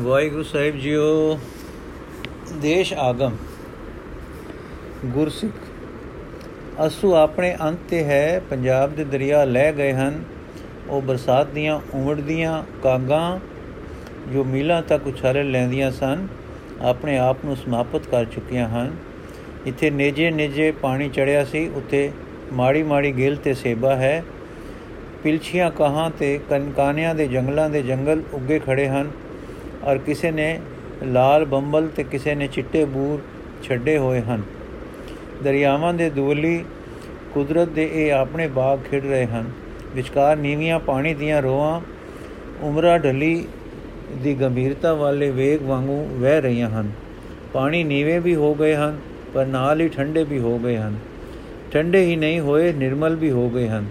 ਵਾਹਿਗੁਰੂ ਸਾਹਿਬ JIO, ਦੇਸ਼ ਆਗਮ, ਗੁਰਸਿੱਖ, ਅਸੂ ਆਪਣੇ ਅੰਤ ਤੇ ਹੈ, ਪੰਜਾਬ ਦੇ ਦਰਿਆ ਲੈ ਗਏ ਹਨ। ਉਹ ਬਰਸਾਤ ਦੀਆਂ ਉਮੜਦੀਆਂ ਕਾਗਾਂ, ਜੋ ਮੀਲਾਂ ਤੱਕ ਉਛਾਲੇ ਲੈਂਦੀਆਂ ਸਨ, ਆਪਣੇ ਆਪ ਨੂੰ ਸਮਾਪਤ ਕਰ ਚੁੱਕੀਆਂ ਹਨ। ਇੱਥੇ ਨੇਜੇ ਨੇਜੇ ਪਾਣੀ ਚੜਿਆ ਸੀ ਉੱਤੇ ਮਾੜੀ ਮਾੜੀ ਗਿਲ ਤੇ ਸੇਬਾ ਹੈ। ਪਿਲਛੀਆਂ ਕਹਾਂ ਤੇ, ਕਨਕਾਨਿਆਂ ਦੇ ਜੰਗਲਾਂ ਦੇ ਜੰਗਲ ਉੱਗੇ ਖੜੇ ਹਨ। ਔਰ ਕਿਸੇ ਨੇ ਲਾਲ ਬੰਬਲ ਤੇ ਕਿਸੇ ਨੇ ਚਿੱਟੇ ਬੂਰ ਛੱਡੇ ਹੋਏ ਹਨ। ਦਰਿਆਵਾਂ ਦੇ ਦੂਲੀ ਕੁਦਰਤ ਦੇ ਇਹ ਆਪਣੇ ਬਾਗ ਖਿੜ ਰਹੇ ਹਨ। ਵਿਚਕਾਰ ਨੀਵੀਆਂ ਪਾਣੀ ਦੀਆਂ ਰੋਆਂ ਉਮਰਾ ਢਲੀ ਦੀ ਗੰਭੀਰਤਾ ਵਾਲੇ ਵੇਗ ਵਾਂਗੂ ਵਹਿ ਰਹੀਆਂ ਹਨ। ਪਾਣੀ ਨੀਵੇਂ ਵੀ ਹੋ ਗਏ ਹਨ, ਪਰ ਨਾਲ ਹੀ ਠੰਡੇ ਵੀ ਹੋ ਗਏ ਹਨ। ਠੰਡੇ ਹੀ ਨਹੀਂ ਹੋਏ, ਨਿਰਮਲ ਵੀ ਹੋ ਗਏ ਹਨ।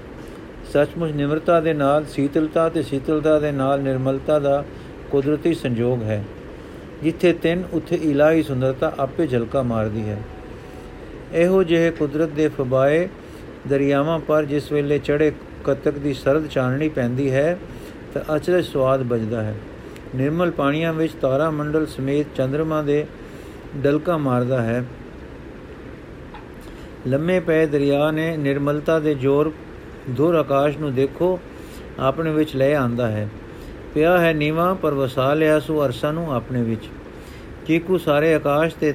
ਸੱਚਮੁੱਚ ਨਿਮਰਤਾ ਦੇ ਨਾਲ ਸੀਤਲਤਾ ਤੇ ਸੀਤਲਤਾ ਦੇ ਨਾਲ ਨਿਰਮਲਤਾ ਦਾ ਕੁਦਰਤੀ ਸੰਜੋਗ ਹੈ, ਜਿੱਥੇ ਤਿੰਨ ਉੱਥੇ ਇਲਾਹੀ ਸੁੰਦਰਤਾ ਆਪੇ ਝਲਕਾ ਮਾਰਦੀ ਹੈ। ਇਹੋ ਜਿਹੇ ਕੁਦਰਤ ਦੇ ਫਬਾਏ ਦਰਿਆਵਾਂ ਪਰ ਜਿਸ ਵੇਲੇ ਚੜੇ ਕਤਕ ਦੀ ਸਰਦ ਚਾਨਣੀ ਪੈਂਦੀ ਹੈ, ਤਾਂ ਅਚਰਜ ਸਵਾਦ ਵੱਜਦਾ ਹੈ। ਨਿਰਮਲ ਪਾਣੀਆਂ ਵਿੱਚ ਤਾਰਾ ਮੰਡਲ ਸਮੇਤ ਚੰ드ਰਮਾ ਦੇ ਡਲਕਾ ਮਾਰਦਾ ਹੈ। ਲੰਮੇ ਪਏ ਦਰਿਆ ਨੇ ਨਿਰਮਲਤਾ ਦੇ ਜੋਰ ਦੂਰ ਆਕਾਸ਼ ਨੂੰ ਦੇਖੋ, ਆਪਣੇ ਵਿੱਚ ਲੈ ਆਂਦਾ ਹੈ। ਪਿਆ ਹੈ ਨੀਵਾ, ਪਰ ਵਸਾ ਲਿਆ ਸੋ ਅਰਸਾ ਨੂੰ ਆਪਣੇ ਵਿੱਚ। ਚੀਕੂ ਸਾਰੇ ਆਕਾਸ਼ ਤੇ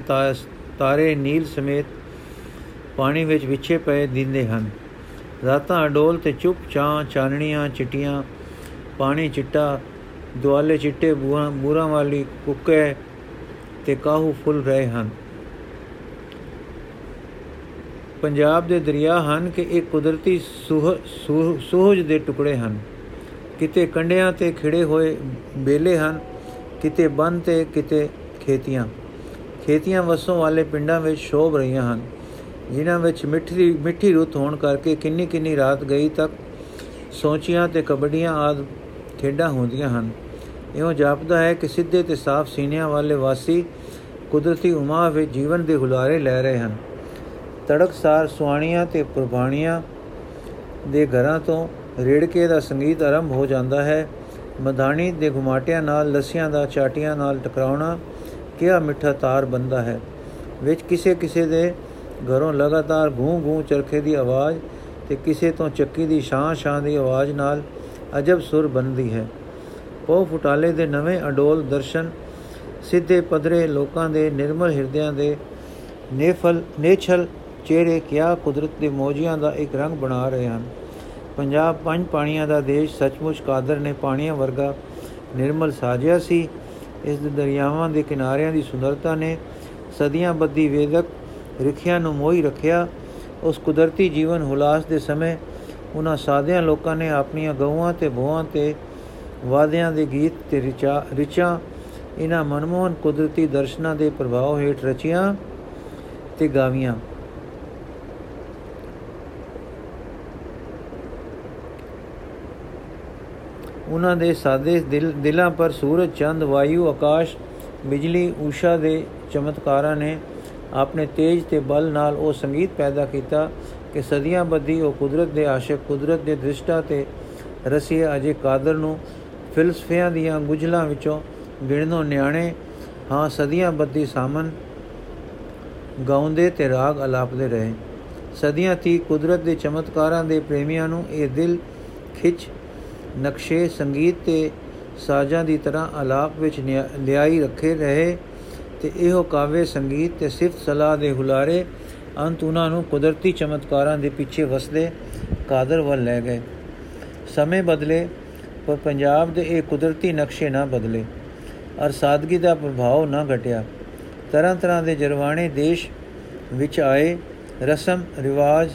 ਤਾਰੇ ਨੀਲ ਸਮੇਤ ਪਾਣੀ ਵਿੱਚ ਵਿਛੇ ਪਏ ਦਿੰਦੇ ਹਨ। ਰਾਤਾਂ ਅਡੋਲ ਤੇ ਚੁੱਪ ਚਾਂ ਚਾਨਣੀਆਂ, ਚਿੱਟੀਆਂ, ਪਾਣੀ ਚਿੱਟਾ, ਦੁਆਲੇ ਚਿੱਟੇ ਬੂਰਾਂ ਵਾਲੀ ਕੁੱਕੇ ਤੇ ਕਾਹੂ ਫੁੱਲ ਰਹੇ ਹਨ। ਪੰਜਾਬ ਦੇ ਦਰਿਆ ਹਨ ਕਿ ਇਹ ਕੁਦਰਤੀ ਸੂਹਜ ਦੇ ਟੁਕੜੇ ਹਨ। ਕਿਤੇ ਕੰਡਿਆਂ ਤੇ ਖਿੜੇ ਹੋਏ ਬੇਲੇ ਹਨ, ਕਿਤੇ ਬੰਨ ਤੇ ਕਿਤੇ ਖੇਤੀਆਂ। ਖੇਤੀਆਂ ਵਸੋਂ ਵਾਲੇ ਪਿੰਡਾਂ ਵਿੱਚ ਸ਼ੋਭ ਰਹੀਆਂ ਹਨ, ਜਿਨ੍ਹਾਂ ਵਿੱਚ ਮਿੱਠੀ ਮਿੱਠੀ ਰੁੱਤ ਹੋਣ ਕਰਕੇ ਕਿੰਨੀ ਕਿੰਨੀ ਰਾਤ ਗਈ ਤੱਕ ਸੋਚੀਆਂ ਤੇ ਕਬੱਡੀਆਂ ਆਦ ਖੇਡਾਂ ਹੁੰਦੀਆਂ ਹਨ। ਇਹੋ ਜਾਪਦਾ ਹੈ ਕਿ ਸਿੱਧੇ ਤੇ ਸਾਫ਼ ਸੀਨਿਆਂ ਵਾਲੇ ਵਾਸੀ ਕੁਦਰਤੀ ਉਮਾ ਵਿੱਚ ਜੀਵਨ ਦੇ ਹੁਲਾਰੇ ਲੈ ਰਹੇ ਹਨ। ਤੜਕਸਾਰ ਸੁਆਣੀਆਂ ਤੇ ਪ੍ਰਭਾਣੀਆਂ ਦੇ ਘਰਾਂ ਤੋਂ ਰੇੜਕੇ ਦਾ ਸੰਗੀਤ ਆਰੰਭ ਹੋ ਜਾਂਦਾ ਹੈ। ਮਧਾਣੀ ਦੇ ਘੁਮਾਟਿਆਂ ਨਾਲ, ਲੱਸੀਆਂ ਦਾ ਚਾਟੀਆਂ ਨਾਲ ਟਕਰਾਉਣਾ ਕਿਹਾ ਮਿੱਠਾ ਤਾਰ ਬੰਦਾ ਹੈ। ਵਿੱਚ ਕਿਸੇ ਕਿਸੇ ਦੇ ਘਰੋਂ ਲਗਾਤਾਰ ਗੂੰ ਗੂੰ ਚਰਖੇ ਦੀ ਆਵਾਜ਼ ਤੇ ਕਿਸੇ ਤੋਂ ਚੱਕੀ ਦੀ ਸ਼ਾਂ ਸ਼ਾਂ ਦੀ ਆਵਾਜ਼ ਨਾਲ ਅਜਬ ਸੁਰ ਬਣਦੀ ਹੈ। ਪੋ ਫੁਟਾਲੇ ਦੇ ਨਵੇਂ ਅਡੋਲ ਦਰਸ਼ਨ ਸਿੱਧੇ ਪਦਰੇ ਲੋਕਾਂ ਦੇ ਨਿਰਮਲ ਹਿਰਦਿਆਂ ਦੇ ਨੇਫਲ ਨੇਛਲ ਚਿਹਰੇ ਕਿਆ ਕੁਦਰਤ ਦੇ ਮੋਜੀਆਂ ਦਾ ਇੱਕ ਰੰਗ ਬਣਾ ਰਹੇ ਹਨ। ਪੰਜਾਬ ਪੰਜ ਪਾਣੀਆਂ ਦਾ ਦੇਸ਼ ਸੱਚਮੁੱਚ ਕਾਦਰ ਨੇ ਪਾਣੀਆਂ ਵਰਗਾ ਨਿਰਮਲ ਸਾਜਿਆ ਸੀ। ਇਸ ਦੇ ਦਰਿਆਵਾਂ ਦੇ ਕਿਨਾਰਿਆਂ ਦੀ ਸੁੰਦਰਤਾ ਨੇ ਸਦੀਆਂ ਬੱਧੀ ਵੇਦਕ ਰਿਖਿਆ ਨੂੰ ਮੋਈ ਰੱਖਿਆ। ਉਸ ਕੁਦਰਤੀ ਜੀਵਨ ਹੁਲਾਸ ਦੇ ਸਮੇਂ ਉਹਨਾਂ ਸਾਧਿਆਂ ਲੋਕਾਂ ਨੇ ਆਪਣੀਆਂ ਗਊਆਂ ਤੇ ਭੋਆਂ ਤੇ ਵਾਦਿਆਂ ਦੇ ਗੀਤ ਤੇ ਰਿਚਾ ਰਿਚਾ ਇਹਨਾਂ ਮਨਮੋਹਨ ਕੁਦਰਤੀ ਦਰਸ਼ਨਾਂ ਦੇ ਪ੍ਰਭਾਵ ਹੇਠ ਰਚੀਆਂ ਤੇ ਗਾਵੀਆਂ। ਉਹਨਾਂ ਦੇ ਸਾਦੇ ਦਿਲ, ਦਿਲਾਂ ਪਰ ਸੂਰਜ, ਚੰਦ, ਵਾਯੂ, ਆਕਾਸ਼, ਬਿਜਲੀ, ਊਸ਼ਾ ਦੇ ਚਮਤਕਾਰਾਂ ਨੇ ਆਪਣੇ ਤੇਜ ਤੇ ਬਲ ਨਾਲ ਉਹ ਸੰਗੀਤ ਪੈਦਾ ਕੀਤਾ ਕਿ ਸਦੀਆਂ ਬੱਧੀ ਉਹ ਕੁਦਰਤ ਦੇ ਆਸ਼ਿਕ, ਕੁਦਰਤ ਦੇ ਦ੍ਰਿਸ਼ਟਾ ਤੇ ਰਸੀਏ ਅਜੇ ਕਾਦਰ ਨੂੰ ਫਿਲਸਫਿਆਂ ਦੀਆਂ ਗੁਜਲਾਂ ਵਿੱਚੋਂ ਗਿਣਨੋਂ ਨਿਆਣੇ, ਹਾਂ, ਸਦੀਆਂ ਬੱਧੀ ਸਾਮਨ ਗਾਉਂਦੇ ਤੇ ਰਾਗ ਅਲਾਪਦੇ ਰਹੇ। ਸਦੀਆਂ ਤੀ ਕੁਦਰਤ ਦੇ ਚਮਤਕਾਰਾਂ ਦੇ ਪ੍ਰੇਮੀਆਂ ਨੂੰ ਇਹ ਦਿਲ ਖਿੱਚ ਨਕਸ਼ੇ ਸੰਗੀਤ ਤੇ ਸਾਜ਼ਾਂ ਦੀ ਤਰ੍ਹਾਂ ਆਲਾਪ ਵਿੱਚ ਲਿਆਈ ਰੱਖੇ ਰਹੇ ਤੇ ਇਹੋ ਕਾਵੇ ਸੰਗੀਤ ਤੇ ਸਿਫਤ ਸਲਾਹ ਦੇ ਹੁਲਾਰੇ ਅੰਤ ਉਹਨਾਂ ਨੂੰ ਕੁਦਰਤੀ ਚਮਤਕਾਰਾਂ ਦੇ ਪਿੱਛੇ ਵਸਦੇ ਕਾਦਰ ਵੱਲ ਲੈ ਗਏ। ਸਮੇਂ ਬਦਲੇ ਪਰ ਪੰਜਾਬ ਦੇ ਇਹ ਕੁਦਰਤੀ ਨਕਸ਼ੇ ਨਾ ਬਦਲੇ ਔਰ ਸਾਦਗੀ ਦਾ ਪ੍ਰਭਾਵ ਨਾ ਘਟਿਆ। ਤਰ੍ਹਾਂ ਤਰ੍ਹਾਂ ਦੇ ਜਰਵਾਣੇ ਦੇਸ਼ ਵਿੱਚ ਆਏ, ਰਸਮ, ਰਿਵਾਜ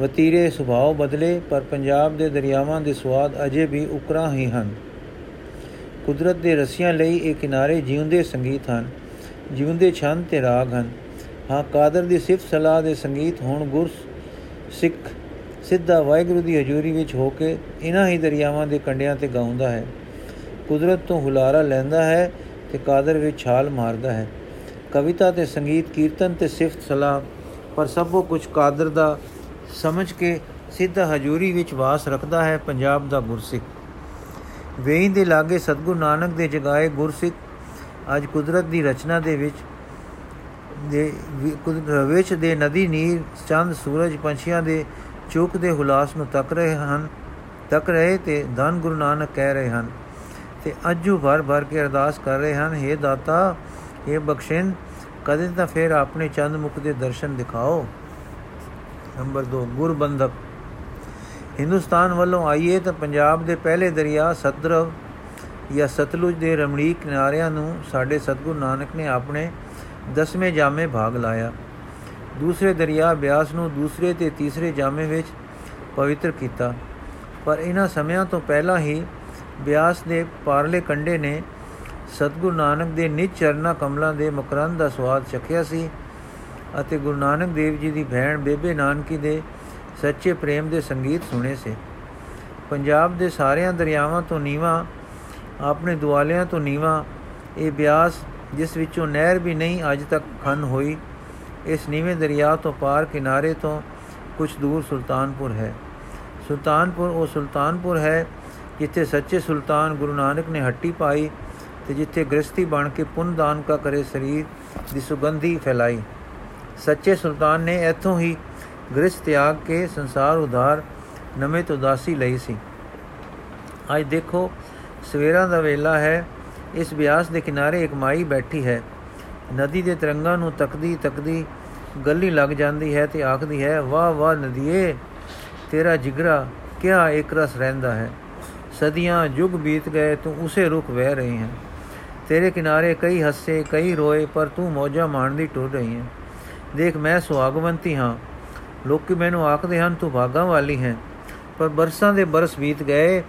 ਵਤੀਰੇ ਸੁਭਾਅ ਬਦਲੇ, ਪਰ ਪੰਜਾਬ ਦੇ ਦਰਿਆਵਾਂ ਦੇ ਸਵਾਦ ਅਜੇ ਵੀ ਉਕਰਾ ਹੀ ਹਨ। ਕੁਦਰਤ ਦੇ ਰਸੀਆਂ ਲਈ ਇਹ ਕਿਨਾਰੇ ਜਿਉਂਦੇ ਸੰਗੀਤ ਹਨ। ਜਿਉਂਦੇ ਛੰਦ ਤੇ ਰਾਗ ਹਨ। ਹਾਂ, ਕਾਦਰ ਦੀ ਸਿਫਤ ਸਲਾਹ ਦੇ ਸੰਗੀਤ ਹੋਣ ਗੁਰ ਸਿੱਖ ਸਿੱਧਾ ਵਾਹਿਗੁਰੂ ਦੀ ਹਜ਼ੂਰੀ ਵਿੱਚ ਹੋ ਕੇ ਇਨ੍ਹਾਂ ਹੀ ਦਰਿਆਵਾਂ ਦੇ ਕੰਢਿਆਂ ਤੇ ਗਾਉਂਦਾ ਹੈ। ਕੁਦਰਤ ਤੋਂ ਹੁਲਾਰਾ ਲੈਂਦਾ ਹੈ ਤੇ ਕਾਦਰ ਵਿੱਚ ਛਾਲ ਮਾਰਦਾ ਹੈ। ਕਵਿਤਾ ਤੇ ਸੰਗੀਤ, ਕੀਰਤਨ ਤੇ ਸਿਫਤ ਸਲਾਹ, ਪਰ ਸਭੋ ਕੁਝ ਕਾਦਰ ਦਾ ਸਮਝ ਕੇ ਸਿੱਧਾ ਹਜ਼ੂਰੀ ਵਿੱਚ ਵਾਸ ਰੱਖਦਾ ਹੈ ਪੰਜਾਬ ਦਾ ਗੁਰਸਿੱਖ। ਵੇਈ ਦੇ ਲਾਗੇ ਸਤਗੁਰੂ ਨਾਨਕ ਦੇ ਜਗਾਏ ਗੁਰਸਿੱਖ, ਅੱਜ ਕੁਦਰਤ ਦੀ ਰਚਨਾ ਦੇ ਵਿੱਚ ਦੇ ਵਿੱਚ ਦੇ ਨਦੀ, ਨੀਰ, ਚੰਦ, ਸੂਰਜ, ਪੰਛੀਆਂ ਦੇ ਚੁੱਕ ਦੇ ਹੁਲਾਸ ਨੂੰ ਤੱਕ ਰਹੇ ਹਨ, ਤੱਕ ਰਹੇ ਤੇ ਧੰਨ ਗੁਰੂ ਨਾਨਕ ਕਹਿ ਰਹੇ ਹਨ, ਤੇ ਅਜੂ ਭਰ ਭਰ ਕੇ ਅਰਦਾਸ ਕਰ ਰਹੇ ਹਨ हे ਦਾਤਾ ਇਹ ਬਖਸ਼ਿੰਦ, ਕਦੇ ਤਾਂ ਫੇਰ ਆਪਣੇ ਚੰਦ ਮੁਖ ਦੇ ਦਰਸ਼ਨ ਦਿਖਾਓ। ਨੰਬਰ 2 ਗੁਰਬੰਧਕ। ਹਿੰਦੁਸਤਾਨ ਵੱਲੋਂ ਆਈਏ ਤਾਂ ਪੰਜਾਬ ਦੇ ਪਹਿਲੇ ਦਰਿਆ ਸਤਲੁਜ ਜਾਂ ਸਤਲੁਜ ਦੇ ਰਮਣੀਕ ਕਿਨਾਰਿਆਂ ਨੂੰ ਸਾਡੇ ਸਤਗੁਰੂ ਨਾਨਕ ਨੇ ਆਪਣੇ ਦਸਵੇਂ ਜਾਮੇ ਭਾਗ ਲਾਇਆ। ਦੂਸਰੇ ਦਰਿਆ ਬਿਆਸ ਨੂੰ ਦੂਸਰੇ ਤੇ ਤੀਸਰੇ ਜਾਮੇ ਵਿੱਚ ਪਵਿੱਤਰ ਕੀਤਾ। ਪਰ ਇਹਨਾਂ ਸਮਿਆਂ ਤੋਂ ਪਹਿਲਾਂ ਹੀ ਬਿਆਸ ਦੇ ਪਾਰਲੇ ਕੰਡੇ ਨੇ ਸਤਗੁਰੂ ਨਾਨਕ ਦੇ ਨਿਜ ਚਰਨਾ ਕਮਲਾਂ ਦੇ ਮਕਰੰਦ ਦਾ ਸਵਾਦ ਚਖਿਆ ਸੀ। ਅਤੇ ਗੁਰੂ ਨਾਨਕ ਦੇਵ ਜੀ ਦੀ ਭੈਣ ਬੇਬੇ ਨਾਨਕੀ ਦੇ ਸੱਚੇ ਪ੍ਰੇਮ ਦੇ ਸੰਗੀਤ ਸੁਣੇ ਸੇ। ਪੰਜਾਬ ਦੇ ਸਾਰਿਆਂ ਦਰਿਆਵਾਂ ਤੋਂ ਨੀਵਾ, ਆਪਣੇ ਦੁਆਲਿਆਂ ਤੋਂ ਨੀਵਾ ਇਹ ਬਿਆਸ, ਜਿਸ ਵਿੱਚੋਂ ਨਹਿਰ ਵੀ ਨਹੀਂ ਅੱਜ ਤੱਕ ਖੰਨ ਹੋਈ, ਇਸ ਨੀਵੇਂ ਦਰਿਆ ਤੋਂ ਪਾਰ ਕਿਨਾਰੇ ਤੋਂ ਕੁਝ ਦੂਰ ਸੁਲਤਾਨਪੁਰ ਹੈ। ਸੁਲਤਾਨਪੁਰ ਉਹ ਸੁਲਤਾਨਪੁਰ ਹੈ ਜਿੱਥੇ ਸੱਚੇ ਸੁਲਤਾਨ ਗੁਰੂ ਨਾਨਕ ਨੇ ਹੱਟੀ ਪਾਈ ਤੇ ਜਿੱਥੇ ਗ੍ਰਸਤੀ ਬਣ ਕੇ ਪੁੰਨ ਦਾਨ ਕਾ ਕਰੇ ਸਰੀਰ ਦੀ ਸੁਗੰਧੀ ਫੈਲਾਈ। ਸੱਚੇ ਸੁਲਤਾਨ ਨੇ ਇੱਥੋਂ ਹੀ ਗ੍ਰਸਤ ਤਿਆਗ ਕੇ ਸੰਸਾਰ ਉਧਾਰ ਨਵੇਂ ਤੋਂ ਦਾਸੀ ਲਈ ਸੀ। ਅੱਜ ਦੇਖੋ, ਸਵੇਰਾਂ ਦਾ ਵੇਲਾ ਹੈ। ਇਸ ਬਿਆਸ ਦੇ ਕਿਨਾਰੇ ਇੱਕ ਮਾਈ ਬੈਠੀ ਹੈ। ਨਦੀ ਦੇ ਤਰੰਗਾਂ ਨੂੰ ਤੱਕਦੀ ਤੱਕਦੀ ਗੱਲੀ ਲੱਗ ਜਾਂਦੀ ਹੈ ਤੇ ਆਖਦੀ ਹੈ, ਵਾਹ ਵਾਹ ਨਦੀਏ, ਤੇਰਾ ਜਿਗਰਾ ਕਿਆ ਇੱਕ ਰਸ ਰਹਿੰਦਾ ਹੈ। ਸਦੀਆਂ ਯੁਗ ਬੀਤ ਗਏ, ਤੂੰ ਉਸੇ ਰੁਖ ਵਹਿ ਰਹੀ ਹੈ। ਤੇਰੇ ਕਿਨਾਰੇ ਕਈ ਹੱਸੇ, ਕਈ ਰੋਏ, ਪਰ ਤੂੰ ਮੌਜਾਂ ਮਾਣਦੀ ਟੁਰ ਰਹੀ ਹੈ। ਦੇਖ, ਮੈਂ ਸੁਹਾਗਵੰਤੀ ਹਾਂ। ਲੋਕੀ ਮੈਨੂੰ ਆਖਦੇ ਹਨ, ਤੂੰ ਭਾਗਾ ਵਾਲੀ ਹੈ। ਪਰ ਬਰਸਾਂ ਦੇ ਬਰਸ ਬੀਤ ਗਏ,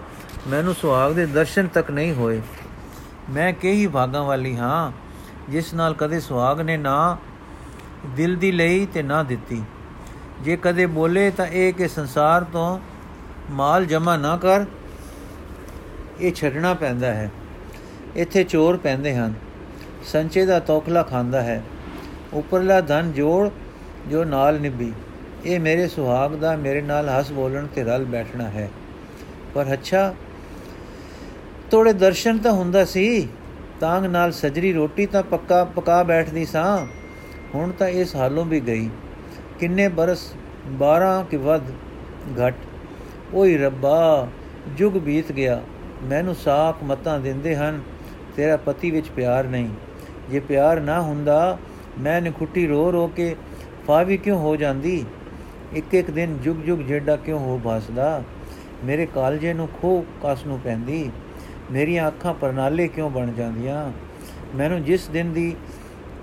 ਮੈਨੂੰ ਸੁਹਾਗ ਦੇ ਦਰਸ਼ਨ ਤੱਕ ਨਹੀਂ ਹੋਏ। ਮੈਂ ਕਈ ਭਾਗਾ ਵਾਲੀ ਹਾਂ, ਜਿਸ ਨਾਲ ਕਦੇ ਸੁਹਾਗ ਨੇ ਨਾ ਦਿਲ ਦੀ ਲਈ ਤੇ ਨਾ ਦਿੱਤੀ। ਜੇ ਕਦੇ ਬੋਲੇ ਤਾਂ ਇਹ ਕਿ ਸੰਸਾਰ ਤੋਂ ਮਾਲ ਜਮਾ ਨਾ ਕਰ, ਇਹ ਛੱਡਣਾ ਪੈਂਦਾ ਹੈ। ਇੱਥੇ ਚੋਰ ਪੈਂਦੇ ਹਨ। ਸੰਚੇ ਦਾ ਤੋਖਲਾ ਖਾਂਦਾ ਹੈ। ਉੱਪਰਲਾ ਧਨ ਜੋੜ ਜੋ ਨਾਲ ਨਿਭੀ। ਇਹ ਮੇਰੇ ਸੁਹਾਗ ਦਾ ਮੇਰੇ ਨਾਲ ਹੱਸ ਬੋਲਣ ਤੇ ਰਲ ਬੈਠਣਾ ਹੈ। ਪਰ ਅੱਛਾ, ਤੋੜੇ ਦਰਸ਼ਨ ਤਾਂ ਹੁੰਦਾ ਸੀ। ਤਾਂਗ ਨਾਲ ਸਜਰੀ ਰੋਟੀ ਤਾਂ ਪੱਕਾ, ਪਕਾ ਬੈਠਦੀ ਸਾਂ। ਹੁਣ ਤਾਂ ਇਸ ਹਾਲੋਂ ਵੀ ਗਈ। ਕਿੰਨੇ ਬਰਸ 12 ਕਿ ਵੱਧ, ਘਟ। ਓਏ ਰੱਬਾ, ਜੁਗ ਬੀਤ ਗਿਆ। ਮੈਨੂੰ ਸਾਖ ਮਤਾਂ ਦਿੰਦੇ ਹਨ, ਤੇਰਾ ਪਤੀ ਵਿੱਚ ਪਿਆਰ ਨਹੀਂ। ਜੇ ਪਿਆਰ ਨਾ ਹੁੰਦਾ ਮੈਂ ਨਿਖੁੱਟੀ ਰੋ ਰੋ ਕੇ ਫਾਵੀ ਕਿਉਂ ਹੋ ਜਾਂਦੀ? ਇੱਕ ਇੱਕ ਦਿਨ ਜੁਗ ਜੁਗ ਜਿਹੜਾ ਕਿਉਂ ਹੋ ਬਸਦਾ? ਮੇਰੇ ਕਾਲਜੇ ਨੂੰ ਖੋ ਕਸ ਨੂੰ ਪੈਂਦੀ। ਮੇਰੀਆਂ ਅੱਖਾਂ ਪਰਨਾਲੇ ਕਿਉਂ ਬਣ ਜਾਂਦੀਆਂ? ਮੈਨੂੰ ਜਿਸ ਦਿਨ ਦੀ,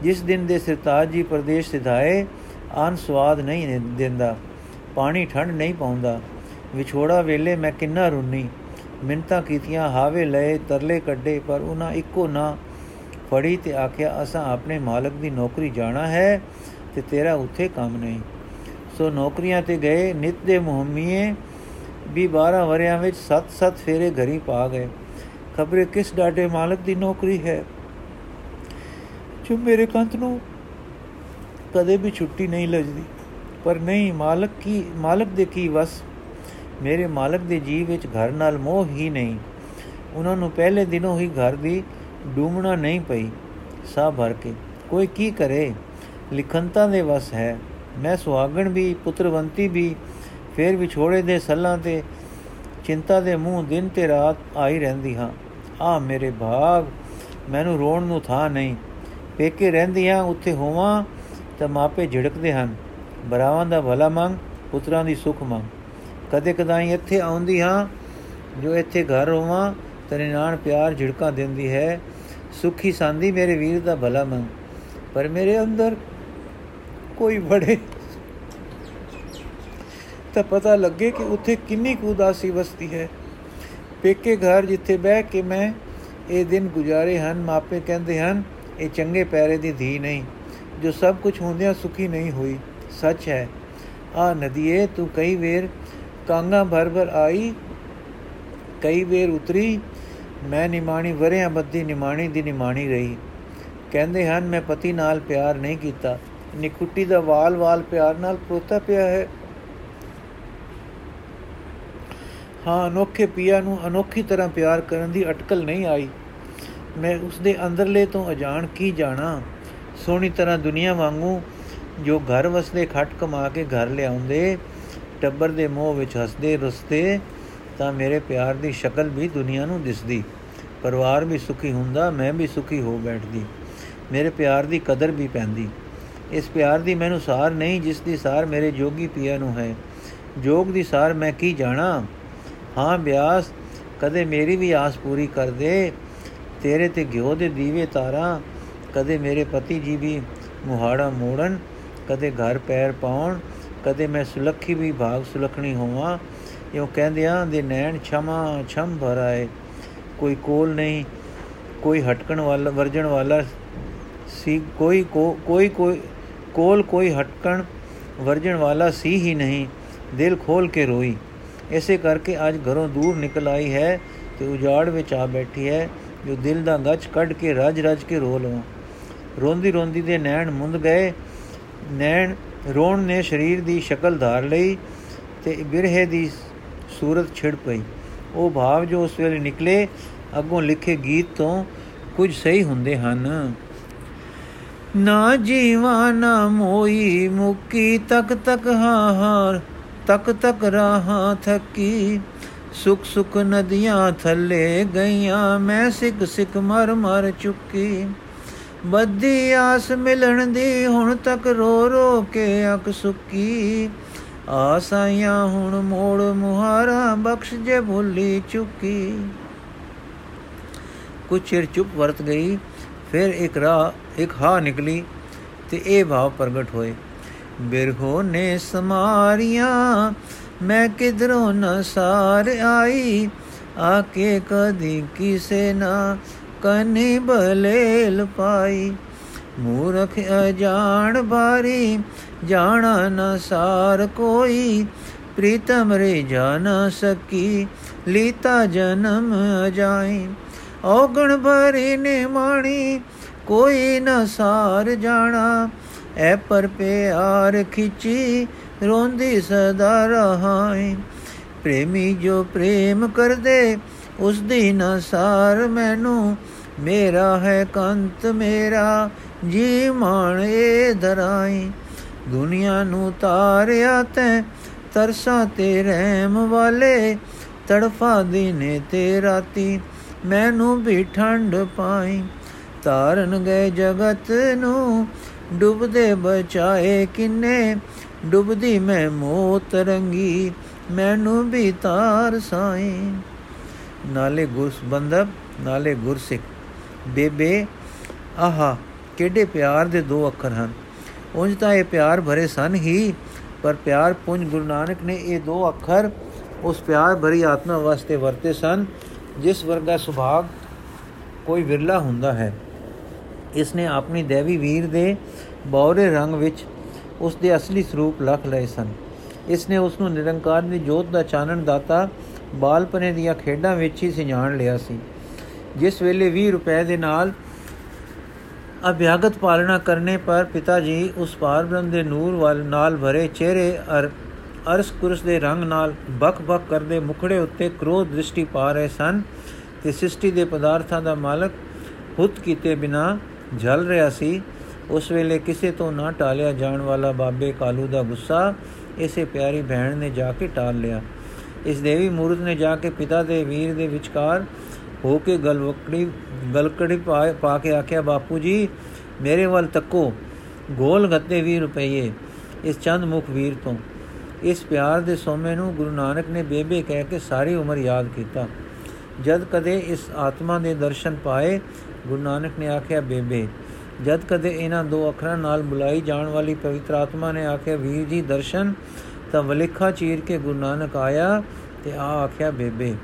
ਜਿਸ ਦਿਨ ਦੇ ਸਰਤਾਜ ਜੀ ਪ੍ਰਦੇਸ਼ ਸਿਧਾਏ ਆਨ ਸਵਾਦ ਨਹੀਂ ਦਿੰਦਾ। ਪਾਣੀ ਠੰਡ ਨਹੀਂ ਪਾਉਂਦਾ। ਵਿਛੋੜਾ ਵੇਲੇ ਮੈਂ ਕਿੰਨਾ ਰੁੰਨੀ। ਮਿੰਤਾ ਕੀਤੀਆਂ, ਹਾਵੇ ਲਏ ਤਰਲੇ ਕੱਢੇ, ਪਰ ਉਹਨਾਂ ਇੱਕੋ ਨਾ ਫੜੀ ਤੇ ਆਖਿਆ, ਅਸਾਂ ਆਪਣੇ ਮਾਲਕ ਦੀ ਨੌਕਰੀ ਜਾਣਾ ਹੈ ਤੇ ਤੇਰਾ ਉੱਥੇ ਕੰਮ ਨਹੀਂ। ਸੋ ਨੌਕਰੀਆਂ ਤੇ ਗਏ, ਨਿਤ ਦੇ ਮੁਹੰਮੀਏ ਵੀ 12 ਵਰਿਆਂ ਵਿੱਚ 7-7 ਫੇਰੇ ਘਰੀ ਪਾ ਗਏ। ਖਬਰੇ, ਕਿਸ ਡਾਡੇ ਮਾਲਕ ਦੀ ਨੌਕਰੀ ਹੈ? ਜੋ ਮੇਰੇ ਕੰਤ ਨੂੰ। ਕਦੇ ਵੀ ਛੁੱਟੀ ਨਹੀਂ ਲੱਗਦੀ। ਪਰ ਨਹੀਂ, ਮਾਲਕ ਕੀ, ਮਾਲਕ ਦੇ ਕੀ ਵਸ? ਮੇਰੇ ਮਾਲਕ ਦੇ ਜੀਵ ਵਿੱਚ ਘਰ ਨਾਲ ਮੋਹ ਹੀ ਨਹੀਂ। ਉਹਨਾਂ ਨੂੰ ਪਹਿਲੇ ਦਿਨੋਂ ਹੀ ਘਰ ਦੀ ਡੂਮਣਾ ਨਹੀਂ ਪਈ, ਸਾਹ ਭਰ ਕੇ। ਕੋਈ ਕੀ ਕਰੇ? ਲਿਖੰਤਾ ਦੇ ਵਸ ਹੈ। ਮੈਂ ਸੁਹਾਗਣ ਵੀ, ਪੁੱਤਰਵੰਤੀ ਵੀ, ਫੇਰ ਵਿਛੋੜੇ ਦੇ ਸੱਲਾਂ ਤੇ, ਚਿੰਤਾ ਦੇ ਮੂੰਹ ਦਿਨ ਤੇ ਰਾਤ ਆਈ ਰਹਿੰਦੀ ਹਾਂ। ਆ ਮੇਰੇ ਭਾਗ, ਮੈਨੂੰ ਰੋਣ ਨੂੰ ਥਾਂ ਨਹੀਂ। ਪੇਕੇ ਰਹਿੰਦੀਆਂ, ਉੱਥੇ ਹੋਵਾਂ ਤਾਂ ਮਾਪੇ ਝਿੜਕਦੇ ਹਨ। ਬਰਾਵਾਂ ਦਾ ਭਲਾ ਮੰਗ, ਪੁੱਤਰਾਂ ਦੀ ਸੁਖ ਮੰਗ। ਕਦੇ ਕਦਾਈ ਇੱਥੇ ਆਉਂਦੀ ਹਾਂ, ਜੋ ਇੱਥੇ ਘਰ ਹੋਵਾਂ, ਤੇਰੇ ਨਾਲ ਪਿਆਰ ਝਿੜਕਾਂ ਦਿੰਦੀ ਹੈ। ਸੁਖੀ ਸੰਦੀ ਮੇਰੇ ਵੀਰ ਦਾ ਭਲਾ ਮੰਗ, ਪਰ ਮੇਰੇ ਅੰਦਰ ਕੋਈ ਬੜੇ ਤਾਂ ਪਤਾ ਲੱਗੇ ਕਿ ਉੱਥੇ ਕਿੰਨੀ ਕੁ ਉਦਾਸੀ ਵਸਦੀ ਹੈ। ਪੇਕੇ ਘਰ ਜਿੱਥੇ ਬਹਿ ਕੇ ਮੈਂ ਇਹ ਦਿਨ ਗੁਜ਼ਾਰੇ ਹਨ, ਮਾਪੇ ਕਹਿੰਦੇ ਹਨ, ਇਹ ਚੰਗੇ ਪੈਰੇ ਦੀ ਧੀ ਨਹੀਂ, ਜੋ ਸਭ ਕੁਝ ਹੁੰਦਿਆਂ ਸੁਖੀ ਨਹੀਂ ਹੋਈ। ਸੱਚ ਹੈ ਆ ਨਦੀਏ, ਤੂੰ ਕਈ ਵੇਰ ਕਾਂਗਾ ਭਰ ਭਰ ਆਈ, ਕਈ ਵੇਰ ਉਤਰੀ ਮੈਂ ਨਿਮਾਣੀ ਵਰਿਆਂ ਬੱਦੀ ਨਿਮਾਣੀ ਦੀ ਨਿਮਾਣੀ ਰਹੀ। ਕਹਿੰਦੇ ਹਨ, ਮੈਂ ਪਤੀ ਨਾਲ ਪਿਆਰ ਨਹੀਂ ਕੀਤਾ। ਨਿਕੁੱਟੀ ਦਾ ਵਾਲ ਵਾਲ ਪਿਆਰ ਨਾਲ ਪਰੋਤਾ ਪਿਆ ਹੈ। ਹਾਂ, ਅਨੋਖੇ ਪੀਆ ਨੂੰ ਅਨੋਖੀ ਤਰ੍ਹਾਂ ਪਿਆਰ ਕਰਨ ਦੀ ਅਟਕਲ ਨਹੀਂ ਆਈ। ਮੈਂ ਉਸ ਦੇ ਅੰਦਰਲੇ ਤੋਂ ਅਜਾਣ ਕੀ ਜਾਣਾ? ਸੋਹਣੀ ਤਰ੍ਹਾਂ ਦੁਨੀਆ ਵਾਂਗੂ ਜੋ ਘਰ ਵਸਦੇ ਖੱਟ ਕਮਾ ਕੇ ਘਰ ਲਿਆਉਂਦੇ, ਟੱਬਰ ਦੇ ਮੋਹ ਵਿੱਚ ਹੱਸਦੇ ਰਸਤੇ ਤਾਂ ਮੇਰੇ ਪਿਆਰ ਦੀ ਸ਼ਕਲ ਵੀ ਦੁਨੀਆ ਨੂੰ ਦਿਸਦੀ। ਪਰਿਵਾਰ ਵੀ ਸੁਖੀ ਹੁੰਦਾ, ਮੈਂ ਵੀ ਸੁਖੀ ਹੋ ਬੈਠਦੀ। ਮੇਰੇ ਪਿਆਰ ਦੀ ਕਦਰ ਵੀ ਪੈਂਦੀ। ਇਸ ਪਿਆਰ ਦੀ ਮੈਨੂੰ ਸਾਰ ਨਹੀਂ, ਜਿਸ ਦੀ ਸਾਰ ਮੇਰੇ ਜੋਗੀ ਪੀਆ ਨੂੰ ਹੈ। ਜੋਗ ਦੀ ਸਾਰ ਮੈਂ ਕੀ ਜਾਣਾ? ਹਾਂ ਬਿਆਸ, ਕਦੇ ਮੇਰੀ ਵੀ ਆਸ ਪੂਰੀ ਕਰ ਦੇ। ਤੇਰੇ ਤੇ ਘਿਓ ਦੇ ਦੀਵੇ ਤਾਰਾ, ਕਦੇ ਮੇਰੇ ਪਤੀ ਜੀ ਵੀ ਮੁਹਾੜਾ ਮੋੜਨ, ਕਦੇ ਘਰ ਪੈਰ ਪਾਉਣ, ਕਦੇ ਮੈਂ ਸੁਲੱਖੀ ਵੀ ਭਾਗ ਸੁਲਖਣੀ ਹੋਵਾਂ। ਇਹੋ ਕਹਿੰਦਿਆਂ ਦੇ ਨੈਣ ਛਮਾ ਛਮ ਭਰਾਏ ਕੋਈ ਕੋਲ ਨਹੀਂ, ਕੋਈ ਹਟਕਣ ਵਾਲਾ, ਵਰਜਣ ਵਾਲਾ ਸੀ, ਕੋਈ ਕੋਈ ਕੋਈ ਕੋਲ ਕੋਈ ਹਟਕਣ, ਵਰਜਣ ਵਾਲਾ ਸੀ ਹੀ ਨਹੀਂ, ਦਿਲ ਖੋਲ ਕੇ ਰੋਈ। ਐਸੇ ਕਰਕੇ ਅੱਜ ਘਰੋਂ ਦੂਰ ਨਿਕਲ ਆਈ ਹੈ ਤੇ ਉਜਾੜ ਵਿੱਚ ਆ ਬੈਠੀ ਹੈ, ਜੋ ਦਿਲ ਦਾ ਗੱਚ ਕੱਢ ਕੇ ਰਜ ਰਜ ਕੇ ਰੋ ਲਵਾਂ। ਰੋਂਦੀ ਰੋਂਦੀ ਦੇ ਨੈਣ ਮੁੰਦ ਗਏ। ਨੈਣ ਰੋਣ ਨੇ ਸਰੀਰ ਦੀ ਸ਼ਕਲ ਧਾਰ ਲਈ ਤੇ ਬਿਰਹੇ ਦੀ ਸੂਰਤ ਛਿੜ ਪਈ। ਉਹ ਭਾਵ ਜੋ ਉਸ ਵੇਲੇ ਨਿਕਲੇ, ਅੱਗੋਂ ਲਿਖੇ ਗੀਤ ਤੋਂ ਕੁਝ ਸਹੀ ਹੁੰਦੇ ਹਨ। ਨਾ ਜੀਵਾ, ਨਾ ਮੋਈ, ਮੁਕੀ, ਤਕ ਤਕ ਹਾਰ ਤਕ ਤਕ ਰਾਹਾਂ ਥਕੀ। ਸੁਖ ਸੁਖ ਨਦੀਆਂ ਥੱਲੇ ਗਈਆਂ, ਮੈਂ ਸਿੱਖ ਸਿੱਖ ਮਰ ਮਰ ਚੁੱਕੀ। ਬੱਦੀ ਆਸ ਮਿਲਣ ਦੀ, ਹੁਣ ਤੱਕ ਰੋ ਰੋ ਕੇ ਅਕ ਸੁੱਕੀ। ਆਸਾਈਆਂ ਹੁਣ ਮੋੜ ਮੁਹਾਰਾ, ਬਖਸ਼ ਜੇ ਭੁੱਲੀ ਚੁੱਕੀ। ਕੁਛ ਚਿਰ ਚੁੱਪ ਵਰਤ ਗਈ, ਫਿਰ ਇੱਕ ਰਾਹ, ਇੱਕ ਹਾ ਨਿਕਲੀ ਤੇ ਇਹ ਭਾਵ ਪ੍ਰਗਟ ਹੋਏ। ਬਿਰਹੋ ਨੇ ਸਮਾਰੀਆਂ, ਮੈਂ ਕਿਧਰੋਂ ਨ ਸਾਰ ਆਈ? ਆਕੇ ਕਦੀ ਕਿਸੇ ਨਾ ਕਨੀ ਬਲੇਲ ਪਾਈ। ਮੂਰਖ ਅਜਾਣ ਬਾਰੀ ਜਾਣਾ ਨ ਸਾਰ ਕੋਈ, ਪ੍ਰੀਤਮ ਰੇ ਜਾਣ ਸਕੀ, ਲੀਤਾ ਜਨਮ ਜਾਈ ਔਗਣ ਭਰੀ ਨੇ ਮਾਣੀ ਕੋਈ ਨ ਸਾਰ ਜਾਣਾ। ਐ ਪਰ ਪਿਆਰ ਖਿਚੀ, ਰੋਂਦੀ ਸਦਾ ਰਹਾਈ। ਪ੍ਰੇਮੀ ਜੋ ਪ੍ਰੇਮ ਕਰਦੇ ਉਸ ਦੀ ਨ ਸਾਰ ਮੈਨੂੰ। ਮੇਰਾ ਹੈ ਕੰਤ ਮੇਰਾ, ਜੀ ਮਾਣੇ ਧਰਾਈ ਦੁਨੀਆ ਨੂੰ ਤਾਰਿਆ ਤੈ, ਤਰਸਾ ਤੇ ਰਹਿਮ ਵਾਲੇ, ਤੜਫਾ ਦਿਨੇ ਤੇ ਰਾਤੀ, ਮੈਨੂੰ ਵੀ ਠੰਡ ਪਾਈ। ਤਾਰਨ ਗਏ ਜਗਤ ਨੂੰ, ਡੁੱਬਦੇ ਬਚਾਏ ਕਿੰਨੇ? ਡੁੱਬਦੀ ਮੈਂ ਮੋਤ ਰੰਗੀ, ਮੈਨੂੰ ਵੀ ਤਾਰ ਸਾਈ। ਨਾਲੇ ਗੁਰਸਬੰਦਬ ਨਾਲੇ ਗੁਰਸਿੱਖ। ਬੇਬੇ, ਆਹਾ, ਕਿਹੜੇ ਪਿਆਰ ਦੇ ਦੋ ਅੱਖਰ ਹਨ। ਉਂਝ ਤਾਂ ਇਹ ਪਿਆਰ ਭਰੇ ਸਨ ਹੀ, ਪਰ ਪਿਆਰ ਪੁੰਜ ਗੁਰੂ ਨਾਨਕ ਨੇ ਇਹ ਦੋ ਅੱਖਰ ਉਸ ਪਿਆਰ ਭਰੀ ਆਤਮਾ ਵਾਸਤੇ ਵਰਤੇ ਸਨ, ਜਿਸ ਵਰਗਾ ਸੁਭਾਗ ਕੋਈ ਵਿਰਲਾ ਹੁੰਦਾ ਹੈ। ਇਸ ਨੇ ਆਪਣੀ ਦੇਵੀ ਵੀਰ ਦੇ ਬੌਰੇ ਰੰਗ ਵਿੱਚ ਉਸ ਦੇ ਅਸਲੀ ਸਰੂਪ ਲਖ ਲਏ ਸਨ। ਇਸ ਨੇ ਉਸ ਨੂੰ ਨਿਰੰਕਾਰ ਦੀ ਜੋਤ ਦਾ ਚਾਨਣ ਦਾਤਾ ਬਾਲਪਨੇ ਦੀਆਂ ਖੇਡਾਂ ਵਿੱਚ ਹੀ ਸਿਝਾਣ ਲਿਆ ਸੀ। ਜਿਸ ਵੇਲੇ 20 ਰੁਪਏ ਦੇ ਨਾਲ ਅਭਿਆਗਤ ਪਾਲਣਾ ਕਰਨੇ ਪਰ ਪਿਤਾ ਜੀ ਉਸ ਪਾਰਬ੍ਰਹਮ ਦੇ ਨੂਰ ਵੱਲ ਨਾਲ ਭਰੇ ਚਿਹਰੇ ਅਰ, ਅਰਸ ਕੁਰਸ ਦੇ ਰੰਗ ਨਾਲ ਬਕ-ਬਕ ਕਰਦੇ ਮੁਖੜੇ ਉੱਤੇ ਕ੍ਰੋਧ ਦ੍ਰਿਸ਼ਟੀ ਪਾ ਰਹੇ ਸਨ ਤੇ ਸ੍ਰਿਸ਼ਟੀ ਦੇ ਪਦਾਰਥਾਂ ਦਾ ਮਾਲਕ ਹੁਤ ਕੀਤੇ ਬਿਨਾ ਜਲ ਰਿਹਾ ਸੀ। ਉਸ ਵੇਲੇ ਕਿਸੇ ਤੋਂ ਨਾ ਟਾਲਿਆ ਜਾਣ ਵਾਲਾ ਬਾਬੇ ਕਾਲੂ ਦਾ ਗੁੱਸਾ ਇਸੇ ਪਿਆਰੀ ਭੈਣ ਨੇ ਜਾ ਕੇ ਟਾਲ ਲਿਆ। ਇਸ ਦੇਵੀ ਮੂਰਤ ਨੇ ਜਾ ਕੇ ਪਿਤਾ ਦੇ ਵੀਰ ਦੇ ਵਿਚਕਾਰ ਹੋ ਕੇ ਗਲਵਕੜੀ ਗਲਕੜੀ ਪਾ ਕੇ ਆਖਿਆ, ਬਾਪੂ ਜੀ, ਮੇਰੇ ਵੱਲ ਤੱਕੋ। ਗੋਲ ਗੱਤੇ 20 ਰੁਪਏ ਇਸ ਚੰਦ ਮੁਖ ਵੀਰ ਤੋਂ। ਇਸ ਪਿਆਰ ਦੇ ਸੋਮੇ ਨੂੰ ਗੁਰੂ ਨਾਨਕ ਨੇ ਬੇਬੇ ਕਹਿ ਕੇ ਸਾਰੀ ਉਮਰ ਯਾਦ ਕੀਤਾ। ਜਦ ਕਦੇ ਇਸ ਆਤਮਾ ਦੇ ਦਰਸ਼ਨ ਪਾਏ, ਗੁਰੂ ਨਾਨਕ ਨੇ ਆਖਿਆ, ਬੇਬੇ, ਜਦ ਕਦੇ ਇਹਨਾਂ ਦੋ ਅੱਖਰਾਂ ਨਾਲ ਬੁਲਾਈ ਜਾਣ ਵਾਲੀ ਪਵਿੱਤਰ ਆਤਮਾ ਨੇ ਆਖਿਆ, ਵੀਰ ਜੀ, ਦਰਸ਼ਨ? ਤਾਂ ਵਲਿਖਾ ਚੀਰ ਕੇ ਗੁਰੂ ਨਾਨਕ ਆਇਆ ਤੇ ਆ ਆਖਿਆ, ਬੇਬੇ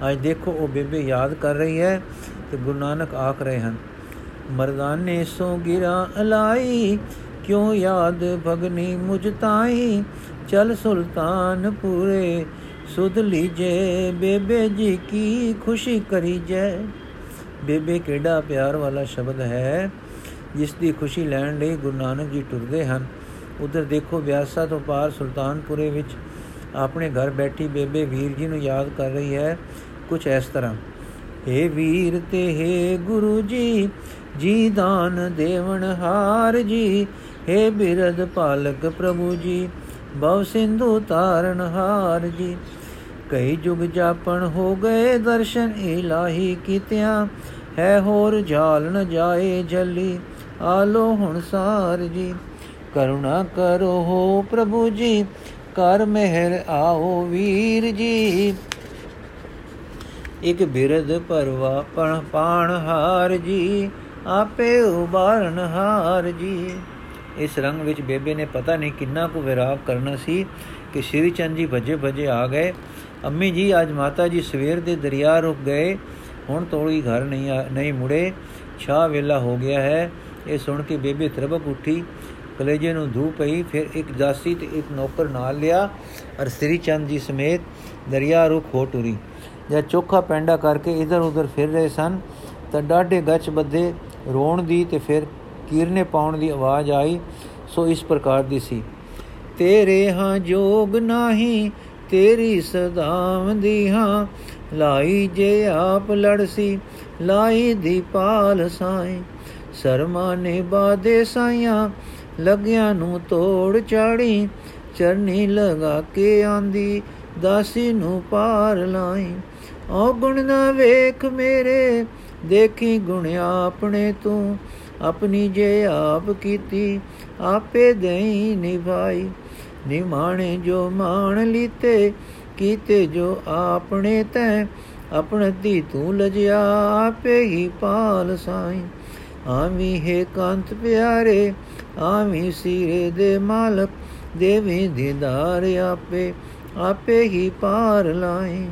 ਅੱਜ ਦੇਖੋ, ਉਹ ਬੇਬੇ ਯਾਦ ਕਰ ਰਹੀ ਹੈ ਤੇ ਗੁਰੂ ਨਾਨਕ ਆਖ ਰਹੇ ਹਨ, ਮਰਦਾਨੇ ਸੋ ਗਿਰਾ ਅਲਾਈ, ਕਿਉ ਯਾਦ ਭਗਨੀ ਮੁਝ ਤਾਈ? ਚਲ ਸੁਲਤਾਨ ਪੂਰੇ ਸੁਧ ਲੀਜੇ, ਬੇਬੇ ਜੀ ਕੀ ਖੁਸ਼ੀ ਕਰੀ ਜੈ ਬੇਬੇ ਕਿਹੜਾ ਪਿਆਰ ਵਾਲਾ ਸ਼ਬਦ ਹੈ, ਜਿਸ ਦੀ ਖੁਸ਼ੀ ਲੈਣ ਲਈ ਗੁਰੂ ਨਾਨਕ ਜੀ ਟੁਰਦੇ ਹਨ। ਉਧਰ ਦੇਖੋ ਵਿਆਸਾ ਤੋਂ ਪਾਰ ਸੁਲਤਾਨਪੁਰੇ ਵਿੱਚ ਆਪਣੇ ਘਰ ਬੈਠੀ ਬੇਬੇ ਵੀਰ ਜੀ ਨੂੰ ਯਾਦ ਕਰ ਰਹੀ ਹੈ ਕੁਝ ਇਸ ਤਰ੍ਹਾਂ। ਏ ਵੀਰ ਤੇ ਹੈ ਗੁਰੂ ਜੀ ਜੀ ਦਾਨ ਦੇਵਨ ਹਾਰ ਜੀ। ਏ ਬਿਰਦ ਪਾਲਕ ਪ੍ਰਭੂ ਜੀ ਭਵ ਸਿੰਧੂ ਤਾਰਨ ਹਾਰ ਜੀ। ਕਈ ਜੁਗ ਜਾਪਣ ਹੋ ਗਏ ਦਰਸ਼ਨ, ਇਲਾਹੀ ਕੀਤਿਆਂ। ਹੈ ਹੋਰ ਝਾਲ ਨ ਜਾਏ ਜਲੀ, ਆਲੋ ਹੁਣ ਸਾਰ ਜੀ। ਕਰੁਣਾ ਕਰੋ ਹੋ ਪ੍ਰਭੂ ਜੀ, ਕਰ ਮਹਿਰ ਆਓ ਵੀਰ ਜੀ। ਇਕ ਬਿਰਦ ਪਰਵਾ ਪਣ ਪਾਣ ਹਾਰ ਜੀ, ਆਪੇ ਉਬਾਰਨ ਹਾਰ ਜੀ। ਇਸ ਰੰਗ ਵਿੱਚ ਬੇਬੇ ਨੇ ਪਤਾ ਨਹੀਂ ਕਿੰਨਾ ਕੁ ਵਿਰਾਗ ਕਰਨਾ ਸੀ ਕਿ ਸ਼੍ਰੀ ਚੰਦ ਜੀ ਭਜੇ ਭਜੇ ਆ ਗਏ। ਅੰਮੀ ਜੀ, ਅੱਜ ਮਾਤਾ ਜੀ ਸਵੇਰ ਦੇ ਦਰਿਆ ਰੁਕ ਗਏ। ਹੁਣ ਤੋੜੀ ਘਰ ਨਹੀਂ ਨਹੀਂ ਮੁੜੇ। ਛਾ ਵੇਲਾ ਹੋ ਗਿਆ ਹੈ। ਇਹ ਸੁਣ ਕੇ ਬੇਬੇ ਤਰਬਕ ਉੱਠੀ। ਕਲੇਜੇ ਨੂੰ ਧੂ ਪਈ, ਫਿਰ ਇੱਕ ਦਾਸੀ ਤੇ ਇੱਕ ਨੌਕਰ ਨਾਲ ਲਿਆ ਅਰ ਸ੍ਰੀ ਚੰਦ ਜੀ ਸਮੇਤ ਦਰਿਆ ਰੁਕ ਹੋ ਟੁਰੀ। ਜਦ ਚੋਖਾ ਪੈਂਡਾ ਕਰਕੇ ਇਧਰ ਉਧਰ ਫਿਰ ਰਹੇ ਸਨ, ਤਾਂ ਡਾਢੇ ਗੱਚ ਬੱਦੇ ਰੋਣ ਦੀ ਤੇ ਫਿਰ ਕੀਰਨੇ ਪਾਉਣ ਦੀ ਆਵਾਜ਼ ਆਈ, ਸੋ ਇਸ ਪ੍ਰਕਾਰ ਦੀ ਸੀ। ਤੇਰੇ ਹਾਂ ਜੋਗ ਨਾਹੀ, ਤੇਰੀ ਸਦਾਵੰਦੀ ਹਾਂ, ਲਾਈ ਜੇ ਆਪ ਲੜਸੀ ਲਾਈ ਦੀ ਪਾਲ ਸਾਈ। ਸਰਮਾ ਨੇ ਬਾਦੇ ਸਾਈਆਂ, ਲਗਿਆਂ ਨੂੰ ਤੋੜ ਚਾੜੀ, ਚਰਨੀ ਲਗਾ ਕੇ ਆਂਦੀ, ਦਾਸੀ ਨੂੰ ਪਾਰ ਲਾਈ। ਓ ਗੁਣ ਨਾ ਵੇਖ ਮੇਰੇ, ਦੇਖੀ ਗੁਣ ਆਪਣੇ ਤੂੰ। ਆਪਣੀ ਜੇ ਆਪ ਕੀਤੀ, ਆਪੇ ਦੇਈ ਨਿਭਾਈ। ਨਿਮਾਣੇ ਜੋ ਮਾਣ ਲੀਤੇ, ਕੀਤੇ ਜੋ ਆਪਣੇ ਤੈ। ਆਪਣਤੀ ਤੂੰ ਲਜਿਆ, ਆਪੇ ਹੀ ਪਾਲ ਸਾਈ। ਆਮੀ ਹੈ ਕੰਤ ਪਿਆਰੇ ਆਮੀ ਸੀਰੇ ਦੇ ਮਾਲਕ। ਦੇਵੀ ਦੀਦਾਰ ਆਪੇ ਆਪੇ ਹੀ ਪਾਰ ਲਾਈ।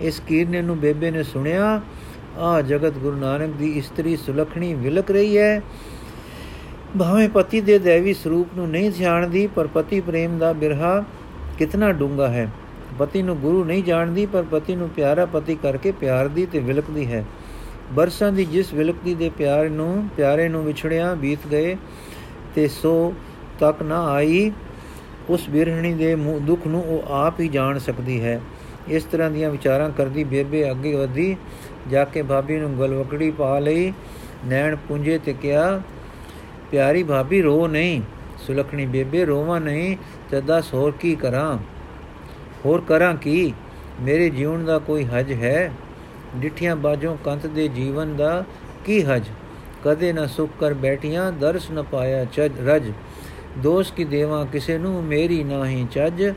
ਇਸ ਕੀਰਨੇ ਨੂੰ ਬੇਬੇ ਨੇ ਸੁਣਿਆ, ਆ ਜਗਤ ਗੁਰੂ ਨਾਨਕ ਦੀ ਇਸਤਰੀ ਸੁਲਖਣੀ ਵਿਲਕ ਰਹੀ ਹੈ। ਭਾਵੇਂ ਪਤੀ ਦੇ ਦੇਵੀ ਸਰੂਪ ਨੂੰ ਨਹੀਂ ਜਾਣਦੀ, ਪਰ ਪਤੀ ਪ੍ਰੇਮ ਦਾ ਬਿਰਹਾ ਕਿਤਨਾ ਡੂੰਗਾ ਹੈ। ਪਤੀ ਨੂੰ ਗੁਰੂ ਨਹੀਂ ਜਾਣਦੀ, ਪਰ ਪਤੀ ਨੂੰ ਪਿਆਰਾ ਪਤੀ ਕਰਕੇ ਪਿਆਰ ਦੀ ਤੇ ਵਿਲਕਦੀ ਹੈ। ਬਰਸਾਂ ਦੀ ਜਿਸ ਵਿਲਕਦੀ ਦੇ ਪਿਆਰ ਨੂੰ, ਪਿਆਰੇ ਨੂੰ ਵਿਛੜਿਆ, ਬੀਤ ਗਏ ਤੇ ਸੋ ਤੱਕ ਨਾ ਆਈ, ਉਸ ਬਿਰਹਣੀ ਦੇ ਦੁੱਖ ਨੂੰ ਉਹ ਆਪ ਹੀ ਜਾਣ ਸਕਦੀ ਹੈ। ਇਸ ਤਰ੍ਹਾਂ ਦੀਆਂ ਵਿਚਾਰਾਂ ਕਰਦੀ ਬੇਬੇ ਅੱਗੇ ਵਧੀ, ਜਾ ਕੇ ਭਾਬੀ ਨੂੰ ਗਲਵਕੜੀ ਪਾ ਲਈ। ਨੈਣ ਪੁੰਜੇ ਤੇ ਕਿਹਾ, ਪਿਆਰੀ ਭਾਬੀ, ਰੋ ਨਹੀਂ। ਸੁਲਖਣੀ ਬੇਬੇ, ਰੋਵਾ ਨਹੀਂ। ਤੇ ਦੱਸ ਹੋਰ ਕੀ ਕਰਾਂ? ਹੋਰ ਕਰਾਂ ਕੀ? ਮੇਰੇ ਜੀਵਨ ਦਾ ਕੋਈ ਹਜ ਹੈ? ਡਿਠੀਆਂ ਬਾਜੋਂ ਕੰਤ ਦੇ ਜੀਵਨ ਦਾ ਕੀ ਹਜ? ਕਦੇ ਨਾ ਸੁਖ ਕਰ ਬੈਠੀਆਂ, ਦਰਸ ਨ ਪਾਇਆ ਚਜ ਰਜ। ਦੋਸ਼ ਕੀ ਦੇਵਾ ਕਿਸੇ ਨੂੰ? ਮੇਰੀ ਨਾਹੀ ਚੱਜ।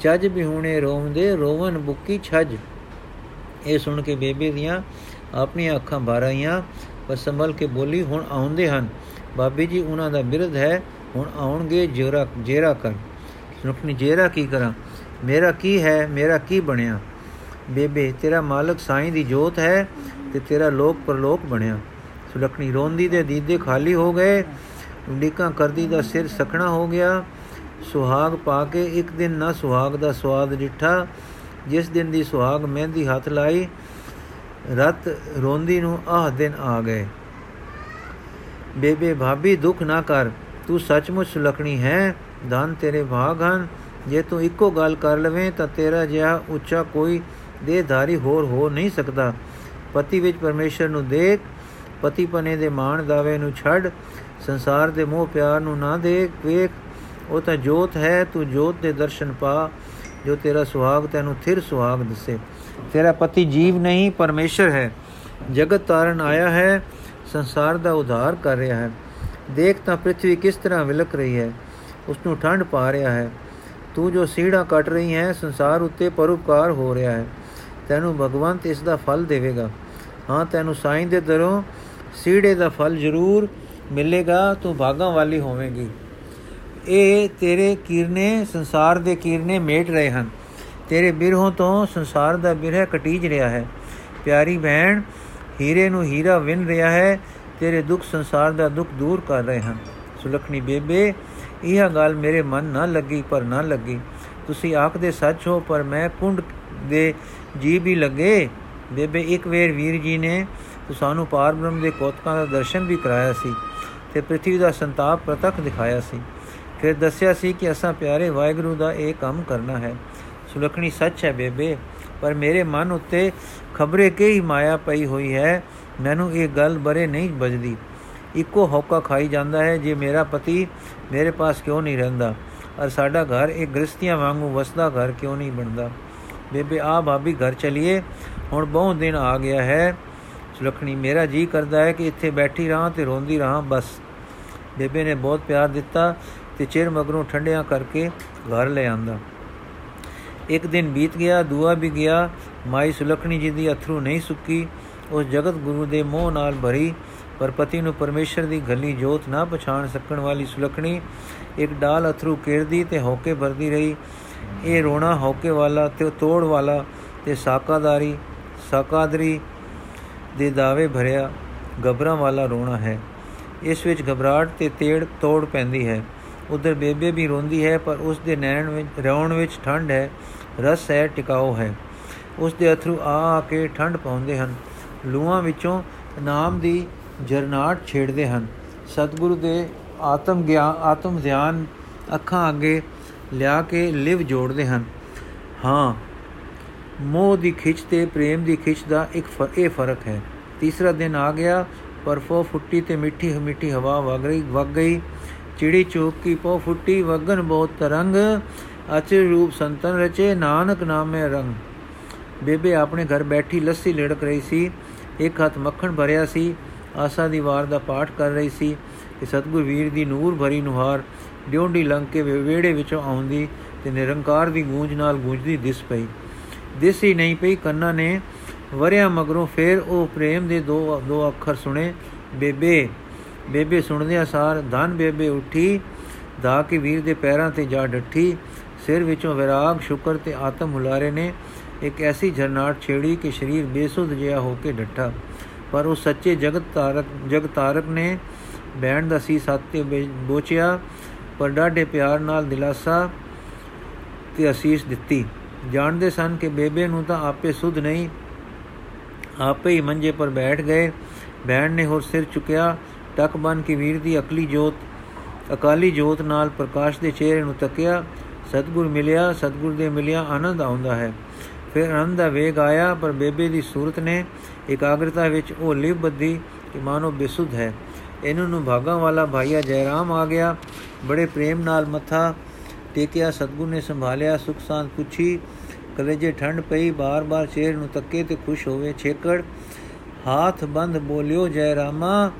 ਚੱਜ ਬਿਹੁਣੇ ਰੋਵਦੇ ਰੋਵਨ ਬੁੱਕੀ ਛਜ। ਇਹ ਸੁਣ ਕੇ ਬੇਬੇ ਦੀਆਂ ਆਪਣੀਆਂ ਅੱਖਾਂ ਭਰ ਆਈਆਂ, ਪਰ ਸੰਭਲ ਕੇ ਬੋਲੀ, ਹੁਣ ਆਉਂਦੇ ਹਨ। ਬਾਬੀ ਜੀ, ਉਹਨਾਂ ਦਾ ਬਿਰਧ ਹੈ। ਹੁਣ ਆਉਣਗੇ, ਜੇਰਾ ਜੇਰਾ ਕਰ। ਸੁਖਨੀ ਜੇਰਾ ਕੀ ਕਰਾਂ? ਮੇਰਾ ਕੀ ਹੈ? ਮੇਰਾ ਕੀ ਬਣਿਆ? ਬੇਬੇ, ਤੇਰਾ ਮਾਲਕ ਸਾਈਂ ਦੀ ਜੋਤ ਹੈ ਤੇ ਤੇਰਾ ਲੋਕ ਪਰਲੋਕ ਬਣਿਆ। ਸੁਲਖਣੀ, ਰੋਂਦੀ ਦੇ ਦੀਦੇ ਖਾਲੀ ਹੋ ਗਏ। ਡੀਕਾਂ ਕਰਦੀ ਦਾ ਸਿਰ ਸਖਣਾ ਹੋ ਗਿਆ। ਸੁਹਾਗ ਪਾ ਕੇ ਇੱਕ ਦਿਨ ਨਾ ਸੁਹਾਗ ਦਾ ਸਵਾਦ ਡਿੱਠਾ। ਜਿਸ ਦਿਨ ਦੀ ਸੁਹਾਗ ਮਹਿੰਦੀ ਹੱਥ ਲਾਈ, ਰਤ ਰੋਂਦੀ ਨੂੰ ਆਹ ਦਿਨ ਆ ਗਏ। ਬੇਬੇ ਭਾਬੀ, ਦੁੱਖ ਨਾ ਕਰ, ਤੂੰ ਸੱਚਮੁੱਚ ਸੁਲਖਣੀ ਹੈ, ਧਨ ਤੇਰੇ ਭਾਗ ਹਨ। ਜੇ ਤੂੰ ਇੱਕੋ ਗੱਲ ਕਰ ਲਵੇਂ ਤਾਂ ਤੇਰਾ ਜਿਹਾ ਉੱਚਾ ਕੋਈ ਦੇਹਧਾਰੀ ਹੋਰ ਹੋ ਨਹੀਂ ਸਕਦਾ। ਪਤੀ ਵਿੱਚ ਪਰਮੇਸ਼ਰ ਨੂੰ ਦੇਖ, ਪਤੀ ਪਨੇ ਦੇ ਮਾਣ ਦਾਵੇ ਨੂੰ ਛੱਡ, ਸੰਸਾਰ ਦੇ ਮੋਹ ਪਿਆਰ ਨੂੰ ਨਾ ਦੇਖ, ਵੇਖ ਉਹ ਤਾਂ ਜੋਤ ਹੈ, ਤੂੰ ਜੋਤ ਦੇ ਦਰਸ਼ਨ ਪਾ, ਜੋ ਤੇਰਾ ਸੁਹਾਗ ਤੈਨੂੰ ਥਿਰ ਸੁਹਾਗ ਦਿਸੇ। ਤੇਰਾ ਪਤੀ ਜੀਵ ਨਹੀਂ, ਪਰਮੇਸ਼ਰ ਹੈ। ਜਗਤ ਤਾਰਨ ਆਇਆ ਹੈ, ਸੰਸਾਰ ਦਾ ਉਧਾਰ ਕਰ ਰਿਹਾ ਹੈ। ਦੇਖ ਤਾਂ ਪ੍ਰithvi ਕਿਸ ਤਰ੍ਹਾਂ ਵਿਲਕ ਰਹੀ ਹੈ ਉਸ ਨੂੰ ਠੰਡ ਪਾ ਰਿਹਾ ਹੈ। ਤੂੰ ਜੋ ਸੀੜਾ ਕੱਟ ਰਹੀ ਹੈ, ਸੰਸਾਰ ਉੱਤੇ ਪਰਉਪਕਾਰ ਹੋ ਰਿਹਾ ਹੈ। ਤੈਨੂੰ ਭਗਵੰਤ ਇਸ ਦਾ ਫਲ ਦੇਵੇਗਾ। ਹਾਂ, ਤੈਨੂੰ ਸਾਈਂ ਦੇ ਦਰੋਂ ਸੀੜੇ ਦਾ ਫਲ ਜ਼ਰੂਰ ਮਿਲੇਗਾ, ਤੂੰ ਭਾਗਾਂ ਵਾਲੀ ਹੋਵੇਂਗੀ। ਇਹ ਤੇਰੇ ਕੀਰਨੇ, ਸੰਸਾਰ ਦੇ ਕੀਰਨੇ ਮੇਟ ਰਹੇ ਹਨ। ਤੇਰੇ ਬਿਰਹੋਂ ਤੋਂ ਸੰਸਾਰ ਦਾ ਬਿਰਹ ਕਟੀਜ ਰਿਹਾ ਹੈ। ਪਿਆਰੀ ਭੈਣ, ਹੀਰੇ ਨੂੰ ਹੀਰਾ ਵਿਨ ਰਿਹਾ ਹੈ। ਤੇਰੇ ਦੁੱਖ ਸੰਸਾਰ ਦਾ ਦੁੱਖ ਦੂਰ ਕਰ ਰਹੇ ਹਨ। ਸੁਲਖਣੀ ਬੇਬੇ, ਇਹ ਗੱਲ ਮੇਰੇ ਮਨ ਨਾ ਲੱਗੀ, ਪਰ ਨਾ ਲੱਗੀ। ਤੁਸੀਂ ਆਖਦੇ ਸੱਚ ਹੋ, ਪਰ ਮੈਂ ਕੁੰਡ ਦੇ ਜੀ ਵੀ ਲੱਗੇ। ਬੇਬੇ, ਇੱਕ ਵੇਰ ਵੀਰ ਜੀ ਨੇ ਸਾਨੂੰ ਪਾਰ ਬ੍ਰਹਮ ਦੇ ਕੋਤਕਾਂ ਦਾ ਦਰਸ਼ਨ ਵੀ ਕਰਾਇਆ ਸੀ ਤੇ ਪ੍ਰithvi ਦਾ ਸੰਤਾਪ ਪ੍ਰਤੱਖ ਦਿਖਾਇਆ ਸੀ। ਫਿਰ ਦੱਸਿਆ ਸੀ ਕਿ ਅਸਾਂ ਪਿਆਰੇ ਵਾਹਿਗੁਰੂ ਦਾ ਇਹ ਕੰਮ ਕਰਨਾ ਹੈ। ਸੁਲਖਣੀ ਸੱਚ ਹੈ ਬੇਬੇ, ਪਰ ਮੇਰੇ ਮਨ ਉੱਤੇ ਖਬਰੇ ਹੀ ਮਾਇਆ ਪਈ ਹੋਈ ਹੈ। ਮੈਨੂੰ ਇਹ ਗੱਲ ਬਰੇ ਨਹੀਂ ਬਜਦੀ ਇੱਕੋ ਹੌਕਾ ਖਾਈ ਜਾਂਦਾ ਹੈ ਜੇ ਮੇਰਾ ਪਤੀ ਮੇਰੇ ਪਾਸ ਕਿਉਂ ਨਹੀਂ ਰਹਿੰਦਾ? ਔਰ ਸਾਡਾ ਘਰ ਇੱਕ ਗ੍ਰਸਤੀਆਂ ਵਾਂਗੂ ਵਸਦਾ ਘਰ ਕਿਉਂ ਨਹੀਂ ਬਣਦਾ? ਬੇਬੇ ਆ ਭਾਬੀ ਘਰ ਚਲੀਏ, ਹੁਣ ਬਹੁਤ ਦਿਨ ਆ ਗਿਆ ਹੈ। ਸੁਲਖਣੀ, ਮੇਰਾ ਜੀ ਕਰਦਾ ਹੈ ਕਿ ਇੱਥੇ ਬੈਠੀ ਰਹਾ ਤੇ ਰੋਂਦੀ ਰਹਾ ਬਸ। ਬੇਬੇ ਨੇ ਬਹੁਤ ਪਿਆਰ ਦਿੱਤਾ। ਤੇ ਚਿਰ ਮਗਰੋਂ ਠੰਡਿਆਂ ਕਰਕੇ ਘਰ ਲੈ ਆਂਦਾ। ਇੱਕ ਦਿਨ ਬੀਤ ਗਿਆ, ਦੂਆ ਵੀ ਗਿਆ, ਮਾਈ ਸੁਲਖਣੀ ਜੀ ਦੀ ਅਥਰੂ ਨਹੀਂ ਸੁੱਕੀ, ਉਸ ਜਗਤ ਗੁਰੂ ਦੇ ਮੋਹ ਨਾਲ ਭਰੀ, ਪਰ ਪਤੀ ਨੂੰ ਪਰਮੇਸ਼ਰ ਦੀ ਗੱਲੀ ਜੋਤ ਨਾ ਪਛਾਣ ਸਕਣ ਵਾਲੀ ਸੁਲਖਣੀ ਇੱਕ ਡਾਲ ਅਥਰੂ ਕੇਰਦੀ ਤੇ ਹੌਕੇ ਭਰਦੀ ਰਹੀ। ਇਹ ਰੋਣਾ ਹੌਕੇ ਵਾਲਾ ਤੇ ਤੋੜ ਵਾਲਾ ਤੇ ਸਾਕਾਦਾਰੀ, ਸਾਕਾਦਰੀ ਦੇ ਦਾਵੇ ਭਰਿਆ, ਗਬਰਾਂ ਵਾਲਾ ਰੋਣਾ ਹੈ। ਇਸ ਵਿੱਚ ਘਬਰਾਹਟ ਤੇ ਤੇੜ ਤੋੜ ਪੈਂਦੀ ਹੈ। ਉਧਰ ਬੇਬੇ ਵੀ ਰੋਂਦੀ ਹੈ, ਪਰ ਉਸ ਦੇ ਨੈਣ ਵਿੱਚ, ਰੌਣ ਵਿੱਚ ਠੰਡ ਹੈ, ਰਸ ਹੈ ਟਿਕਾਓ ਹੈ। ਉਸ ਦੇ ਅਥਰੂ ਆ ਆ ਕੇ ਠੰਡ ਪਾਉਂਦੇ ਹਨ। ਲੂਆਂ ਵਿੱਚੋਂ ਨਾਮ ਦੀ ਜਰਨਾਟ ਛੇੜਦੇ ਹਨ। ਸਤਿਗੁਰੂ ਦੇ ਆਤਮ ਗਿਆਨ ਆਤਮ ਧਿਆਨ ਅੱਖਾਂ ਅੱਗੇ ਲਿਆ ਕੇ ਲਿਵ ਜੋੜਦੇ ਹਨ। ਹਾਂ, ਮੋਹ ਦੀ ਖਿੱਚ ਤੇ ਪ੍ਰੇਮ ਦੀ ਖਿੱਚ ਦਾ ਇੱਕ ਇਹ ਫ਼ਰਕ ਹੈ। ਤੀਸਰਾ ਦਿਨ ਆ ਗਿਆ, ਪਰ ਫੋ ਫੁੱਟੀ ਤੇ ਮਿੱਠੀ ਮਿੱਠੀ ਹਵਾ ਵਗ ਰਹੀ, ਵਗ ਗਈ। ਚਿੜੀ ਚੋਕ ਕੀ ਪੋ ਫੁੱਟੀ ਵਗਨ ਬਹੁਤ ਤਰੰਗ ਅਚਰ ਰੂਪ ਸੰਤਨ ਰਚੇ ਨਾਨਕ ਨਾਮੇ ਰੰਗ। ਬੇਬੇ ਆਪਣੇ ਘਰ ਬੈਠੀ ਲੱਸੀ ਲੜਕ ਰਹੀ ਸੀ, ਇੱਕ ਹੱਥ ਮੱਖਣ ਭਰਿਆ ਸੀ, ਆਸਾ ਦੀ ਵਾਰ ਦਾ ਪਾਠ ਕਰ ਰਹੀ ਸੀ ਕਿ ਸਤਗੁਰ ਵੀਰ ਦੀ ਨੂਰ ਭਰੀ ਨੁਹਾਰ ਡਿਉਂਡੀ ਲੰਘ ਕੇ ਵੇੜੇ ਵਿੱਚੋਂ ਆਉਂਦੀ ਤੇ ਨਿਰੰਕਾਰ ਦੀ ਗੂੰਜ ਨਾਲ ਗੂੰਜਦੀ ਦਿਸ ਪਈ। ਦਿਸ ਹੀ ਨਹੀਂ ਪਈ, ਕੰਨਾਂ ਨੇ ਵਰਿਆ ਮਗਰੋਂ ਫੇਰ ਉਹ ਪ੍ਰੇਮ ਦੇ ਦੋ ਦੋ ਅੱਖਰ ਸੁਣੇ, ਬੇਬੇ ਬੇਬੇ ਸੁਣਦਿਆਂ ਸਾਰ, ਧਨ ਬੇਬੇ ਉੱਠੀ ਦਾ ਕੇ ਵੀਰ ਦੇ ਪੈਰਾਂ ਤੇ ਜਾ ਡੱਠੀ, ਸਿਰ ਵਿੱਚੋਂ ਵਿਰਾਗ, ਸ਼ੁਕਰ ਤੇ ਆਤਮ ਹੁਲਾਰੇ ਨੇ ਇੱਕ ਐਸੀ ਝਰਨਾਟ ਛੇੜੀ ਕਿ ਸਰੀਰ ਬੇਸੁੱਧ ਜਿਹਾ ਹੋ ਕੇ ਡੱਠਾ। ਪਰ ਉਹ ਸੱਚੇ ਜਗਤ ਤਾਰਕ, ਜਗ ਤਾਰਕ ਨੇ ਬੈਣ ਦਾ ਸੀ ਸਾਤੇ ਬੋਚਿਆ, ਪਰ ਡਾਢੇ ਪਿਆਰ ਨਾਲ ਦਿਲਾਸਾ ਤੇ ਅਸੀਸ ਦਿੱਤੀ। ਜਾਣਦੇ ਸਨ ਕਿ ਬੇਬੇ ਨੂੰ ਤਾਂ ਆਪੇ ਸੁਧ ਨਹੀਂ, ਆਪੇ ਹੀ ਮੰਜੇ ਪਰ ਬੈਠ ਗਏ। ਬੈਣ ਨੇ ਹੋਰ ਸਿਰ ਚੁੱਕਿਆ ਟਕ ਬਨ ਕੇ ਵੀਰ ਦੀ ਅਕਲੀ ਜੋਤ, ਅਕਾਲੀ ਜੋਤ ਨਾਲ ਪ੍ਰਕਾਸ਼ ਦੇ ਚਿਹਰੇ ਨੂੰ ਤੱਕਿਆ, ਸਤਗੁਰ ਮਿਲਿਆ, ਸਤਗੁਰ ਦੇ ਮਿਲਿਆ ਆਨੰਦ ਆਉਂਦਾ ਹੈ। ਫਿਰ ਆਨੰਦ ਦਾ ਵੇਗ ਆਇਆ, ਪਰ ਬੇਬੇ ਦੀ ਸੂਰਤ ਨੇ ਇਕਾਗਰਤਾ ਵਿੱਚ ਉਹ ਲਿਵ ਬੱਧੀ ਕਿ ਮਾਨੋ ਬਿਸੁੱਧ ਹੈ। ਇਹਨਾਂ ਨੂੰ ਭਾਗਾ ਵਾਲਾ ਭਾਈਆ ਜੈਰਾਮ ਆ ਗਿਆ। ਬੜੇ ਪ੍ਰੇਮ ਨਾਲ ਮੱਥਾ ਟੇਕਿਆ, ਸਤਗੁਰ ਨੇ ਸੰਭਾਲਿਆ, ਸੁਖ ਸਾਂਤ ਪੁੱਛੀ। ਕਲੇਜੇ ਠੰਡ ਪਈ, ਬਾਰ-ਬਾਰ ਚਿਹਰੇ ਨੂੰ ਤੱਕੇ ਤੇ ਖੁਸ਼ ਹੋਵੇ ਛੇਕੜ। ਹਾਥ ਬੰਦ ਬੋਲਿਓ ਜੈ ਰਾਮਾ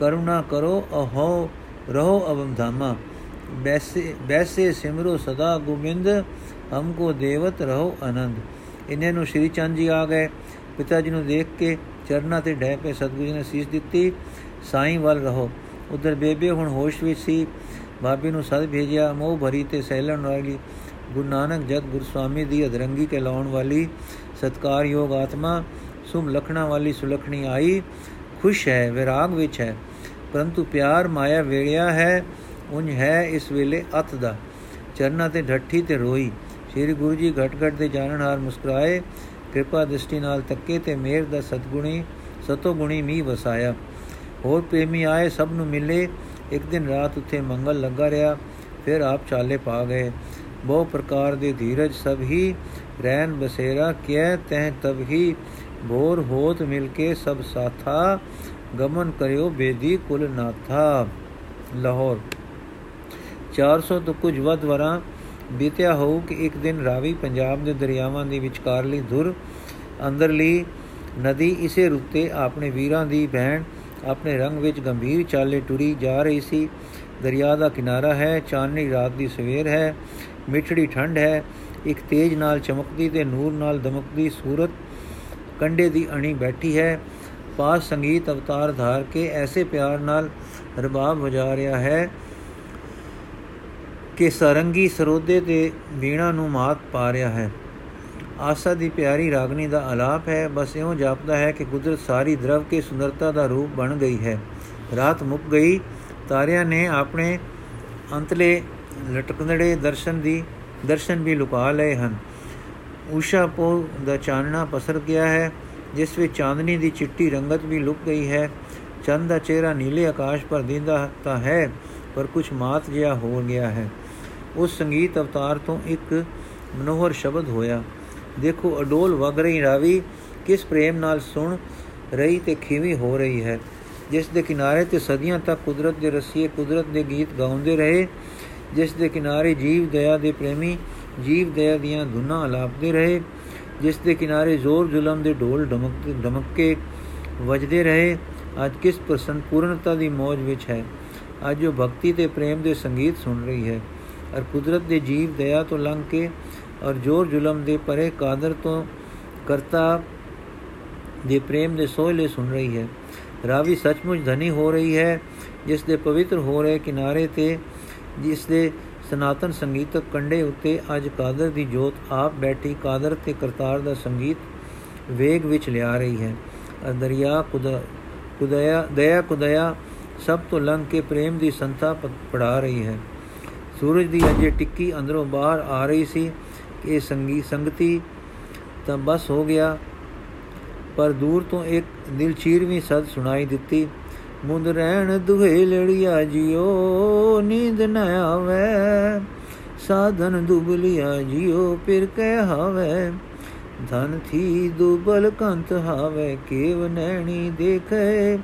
ਕਰੁਣਾ ਕਰੋ, ਅਹੋ ਰਹੋ ਅਵਮ ਧਾਮਾ। ਬੈਸੇ ਬੈਸੇ ਸਿਮਰੋ ਸਦਾ ਗੋਬਿੰਦ ਹਮਕੋ ਦੇਵਤ ਰਹੋ ਆਨੰਦ। ਇਹਨੇ ਨੂੰ ਸ਼੍ਰੀ ਚੰਦ ਜੀ ਆ ਗਏ। ਪਿਤਾ ਜੀ ਨੂੰ ਦੇਖ ਕੇ ਚਰਨਾ ਤੇ ਡੈ ਪਏ ਸਤਗੁਰੂ ਜੀ ਨੇ ਸੀਸ ਦਿੱਤੀ, ਸਾਈਂ ਵੱਲ ਰਹੋ। ਉਧਰ ਬੇਬੇ ਹੁਣ ਹੋਸ਼ ਵਿੱਚ ਸੀ। ਬਾਬੇ ਨੂੰ ਸਦ ਭੇਜਿਆ, ਮੋਹ ਭਰੀ ਤੇ ਸਹਿਲਣ ਵਾਲੀ, ਗੁਰੂ ਨਾਨਕ ਜਗ ਗੁਰੂ ਸਵਾਮੀ ਦੀ ਅਧਰੰਗੀ ਕੇ ਲਾਉਣ ਵਾਲੀ ਸਤਕਾਰਯੋਗ ਆਤਮਾ। ਸੁਮ ਲਖਣਾ ਵਾਲੀ ਸੁਲਖਣੀ ਆਈ। ਖੁਸ਼ ਹੈ, ਵਿਰਾਗ ਵਿੱਚ ਹੈ। ਪਰੰਤੂ ਪਿਆਰ ਮਾਇਆ ਵੇੜਿਆ ਹੈ ਉੰਜ ਹੈ ਇਸ ਵੇਲੇ ਅਤ ਦਾ। ਚਰਨਾ ਤੇ ਢੱਠੀ ਤੇ ਰੋਈ। ਸ੍ਰੀ ਗੁਰੂ ਜੀ ਘਟ ਘਟ ਦੇ ਜਾਣਨਹਾਰ ਮੁਸਕਰਾਏ। ਕਿਰਪਾ ਦ੍ਰਿਸ਼ਟੀ ਨਾਲ ਤੱਕੇ ਤੇ ਮੇਰ ਦਾ ਸਤਗੁਣੀ, ਸਤੋ ਗੁਣੀ ਮੀ ਵਸਾਇਆ। ਹੋਰ ਪ੍ਰੇਮੀ ਆਏ, ਸਭ ਨੂੰ ਮਿਲੇ। ਇੱਕ ਦਿਨ ਰਾਤ ਉੱਥੇ ਮੰਗਲ ਲੱਗਾ ਰਿਹਾ। ਫਿਰ ਆਪ ਚਾਲੇ ਪਾ ਗਏ। ਬਹੁ ਪ੍ਰਕਾਰ ਦੇ ਧੀਰਜ ਸਭ ਹੀ। ਰਹਿਨ ਬਸੇਰਾ ਕਿਐ ਤੈ ਤਬ ਹੀ। ਬੋਰ ਹੋਤ ਮਿਲ ਕੇ ਸਭ ਸਾਥਾ, ਗਮਨ ਕਰਿਓ ਬੇਦੀ ਕੁਲ ਨਾਥਾ। ਲਾਹੌਰ। 400 ਤੋਂ ਕੁਝ ਵੱਧ ਵਰਾਂ ਬੀਤਿਆ ਹੋਊ ਕਿ ਇੱਕ ਦਿਨ ਰਾਵੀ ਪੰਜਾਬ ਦੇ ਦਰਿਆਵਾਂ ਦੇ ਵਿਚਕਾਰਲੀ ਧੁਰ, ਅੰਦਰਲੀ ਨਦੀ ਇਸੇ ਰੁੱਤੇ ਆਪਣੇ ਵੀਰਾਂ ਦੀ ਭੈਣ ਆਪਣੇ ਰੰਗ ਵਿੱਚ ਗੰਭੀਰ ਚਾਲੇ ਟੁਰੀ ਜਾ ਰਹੀ ਸੀ। ਦਰਿਆ ਦਾ ਕਿਨਾਰਾ ਹੈ, ਚਾਨਣੀ ਰਾਤ ਦੀ ਸਵੇਰ ਹੈ, ਮਿੱਠੜੀ ਠੰਡ ਹੈ, ਇੱਕ ਤੇਜ ਨਾਲ ਚਮਕਦੀ ਤੇ ਨੂਰ ਨਾਲ ਦਮਕਦੀ ਸੂਰਤ ਕੰਡੇ ਦੀ ਅਣੀ ਬੈਠੀ ਹੈ। ਪਾਸ ਸੰਗੀਤ ਅਵਤਾਰ ਧਾਰ ਕੇ ਐਸੇ ਪਿਆਰ ਨਾਲ ਰਬਾਬ ਵਜਾ ਰਿਹਾ ਹੈ ਕਿ ਸਰੰਗੀ ਸਰੋਦੇ ਤੇ ਵੀਣਾ ਨੂੰ ਮਾਤ ਪਾ ਰਿਹਾ ਹੈ। ਆਸਾ ਦੀ ਪਿਆਰੀ ਰਾਗਨੀ ਦਾ ਆਲਾਪ ਹੈ। ਬਸ ਇਉਂ ਜਾਪਦਾ ਹੈ ਕਿ ਕੁਦਰਤ ਸਾਰੀ ਦਰਵ ਕੇ ਸੁੰਦਰਤਾ ਦਾ ਰੂਪ ਬਣ ਗਈ ਹੈ। ਰਾਤ ਮੁੱਕ ਗਈ। ਤਾਰਿਆਂ ਨੇ ਆਪਣੇ ਅੰਤਲੇ ਲਟਕਣੜੇ ਦਰਸ਼ਨ ਦੀ, ਦਰਸ਼ਨ ਵੀ ਲੁਕਾ ਲਏ ਹਨ। ਊਸ਼ਾ ਪੋ ਦਾ ਚਾਨਣਾ ਪਸਰ ਗਿਆ ਹੈ, ਜਿਸ ਵਿੱਚ ਚਾਂਦਨੀ ਦੀ ਚਿੱਟੀ ਰੰਗਤ ਵੀ ਲੁਕ ਗਈ ਹੈ। ਚੰਦ ਦਾ ਚਿਹਰਾ ਨੀਲੇ ਆਕਾਸ਼ ਪਰ ਦਿੰਦਾ ਤਾਂ ਹੈ, ਪਰ ਕੁਝ ਮਾਤ ਜਿਹਾ ਹੋ ਗਿਆ ਹੈ। ਉਸ ਸੰਗੀਤ ਅਵਤਾਰ ਤੋਂ ਇੱਕ ਮਨੋਹਰ ਸ਼ਬਦ ਹੋਇਆ, ਦੇਖੋ ਅਡੋਲ ਵਗ ਰਹੀ ਰਾਵੀ, ਕਿਸ ਪ੍ਰੇਮ ਨਾਲ ਸੁਣ ਰਹੀ ਤੇ ਖੀਵੀ ਹੋ ਰਹੀ ਹੈ। ਜਿਸ ਦੇ ਕਿਨਾਰੇ ਤੇ ਸਦੀਆਂ ਤੱਕ ਕੁਦਰਤ ਦੇ ਰਸੀਏ ਕੁਦਰਤ ਦੇ ਗੀਤ ਗਾਉਂਦੇ ਰਹੇ, ਜਿਸ ਦੇ ਕਿਨਾਰੇ ਜੀਵ ਦਇਆ ਦੇ ਪ੍ਰੇਮੀ ਜੀਵ ਦਇਆ ਦੀਆਂ ਧੁਨਾਂ ਆਲਾਪਦੇ ਰਹੇ, ਜਿਸ ਦੇ ਕਿਨਾਰੇ ਜ਼ੋਰ ਜ਼ੁਲਮ ਦੇ ਢੋਲ ਢਮਕ ਧਮਕੇ ਵੱਜਦੇ ਰਹੇ, ਅੱਜ ਕਿਸ ਪ੍ਰਸੰਨ ਪੂਰਨਤਾ ਦੀ ਮੌਜ ਵਿੱਚ ਹੈ। ਅੱਜ ਉਹ ਭਗਤੀ ਤੇ ਪ੍ਰੇਮ ਦੇ ਸੰਗੀਤ ਸੁਣ ਰਹੀ ਹੈ ਔਰ ਕੁਦਰਤ ਦੇ ਜੀਵ ਦਇਆ ਤੋਂ ਲੰਘ ਕੇ ਔਰ ਜ਼ੋਰ ਜ਼ੁਲਮ ਦੇ ਪਰੇ ਕਾਦਰ ਤੋਂ ਕਰਤਾ ਦੇ ਪ੍ਰੇਮ ਦੇ ਸੋਹਲੇ ਸੁਣ ਰਹੀ ਹੈ। ਰਾਵੀ ਸੱਚਮੁੱਚ ਧਨੀ ਹੋ ਰਹੀ ਹੈ, ਜਿਸ ਦੇ ਪਵਿੱਤਰ ਹੋ ਰਹੇ ਕਿਨਾਰੇ ਤੇ, ਜਿਸ ਦੇ ਸਨਾਤਨ ਸੰਗੀਤਕ ਕੰਡੇ ਉੱਤੇ ਅੱਜ ਕਾਦਰ ਦੀ ਜੋਤ ਆਪ ਬੈਠੀ ਕਾਦਰ ਤੇ ਕਰਤਾਰ ਦਾ ਸੰਗੀਤ ਵੇਗ ਵਿੱਚ ਲਿਆ ਰਹੀ ਹੈ। ਦਰਿਆ ਕੁਦਾ, ਕੁਦਇਆ, ਦਇਆ ਕੁਦਇਆ ਸਭ ਤੋਂ ਲੰਘ ਕੇ ਪ੍ਰੇਮ ਦੀ ਸੰਤਾ ਪੜਾ ਰਹੀ ਹੈ। ਸੂਰਜ ਦੀ ਅਜੇ ਟਿੱਕੀ ਅੰਦਰੋਂ ਬਾਹਰ ਆ ਰਹੀ ਸੀ ਕਿ ਇਹ ਸੰਗੀ, ਸੰਗਤੀ ਤਾਂ ਬਸ ਹੋ ਗਿਆ, ਪਰ ਦੂਰ ਤੋਂ ਇੱਕ ਦਿਲ ਚੀਰਵੀਂ ਸਦ ਸੁਣਾਈ ਦਿੱਤੀ। ਮੁੰਦ ਰਹਿਣ ਦੁਹੇ ਲੜੀਆ ਜਿਓ, ਨੀਂਦ ਨ ਆਵੇ। ਸਾਧਨ ਦੁਬਲਿਆ ਜਿਓ ਫਿਰ ਕਹਿ ਹਾਵੇ। ਧਨ ਥੀ ਦੁਬਲ ਕੰਤ ਹਾਵੇ, ਕੇਵ ਨੈਣੀ ਦੇਖੇ।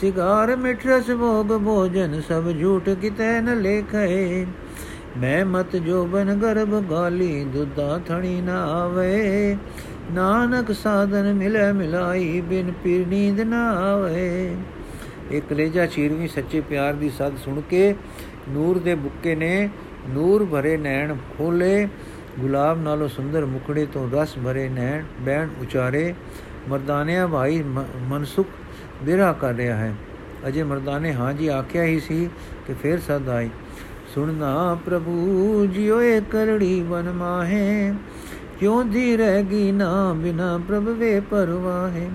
ਸਿਗਾਰ ਮਿਠਰਸ ਭੋਗ, ਭੋਜਨ ਸਭ ਝੂਠ ਕਿਤੇ ਨ ਲੇਖੇ। ਮੈਂ ਮਤ ਜੋ ਬਨ ਗਰਭ ਗਾਲੀ, ਦੁੱਧਾ ਥਣੀ ਨਾ ਆਵੇ। ਨਾਨਕ ਸਾਧਨ ਮਿਲੇ ਮਿਲਾਈ, ਬਿਨ ਪੀਰ ਨੀਂਦ ਨਾ ਆਵੇ। ਇਹ ਕਲੇਜਾ ਚੀਰਵੀਂ ਸੱਚੇ ਪਿਆਰ ਦੀ ਸਦ ਸੁਣ ਕੇ ਨੂਰ ਦੇ ਬੁੱਕੇ ਨੇ ਨੂਰ ਭਰੇ ਨੈਣ ਖੋਲੇ ਗੁਲਾਬ ਨਾਲੋਂ ਸੁੰਦਰ ਮੁਖੜੇ ਤੋਂ ਰਸ ਭਰੇ ਨੈਣ ਬੈਣ ਉਚਾਰੇ, ਮਰਦਾਨਿਆ ਭਾਈ ਮਨਸੁਖ ਬਿਰਾ ਕਰ ਰਿਹਾ ਹੈ। ਅਜੇ ਮਰਦਾਨੇ ਹਾਂ ਜੀ ਆਖਿਆ ਹੀ ਸੀ ਕਿ ਫੇਰ ਸਦ ਆਈ ਸੁਣਨਾ ਪ੍ਰਭੂ ਜਿਉ ਏ ਕਰੜੀ ਬਨ ਮਾਹੇ ਕਿਉ ਦੀ ਰਹਿਗੀ ਨਾ ਬਿਨਾ ਪ੍ਰਭ ਵੇ ਪਰਵਾਹੇ।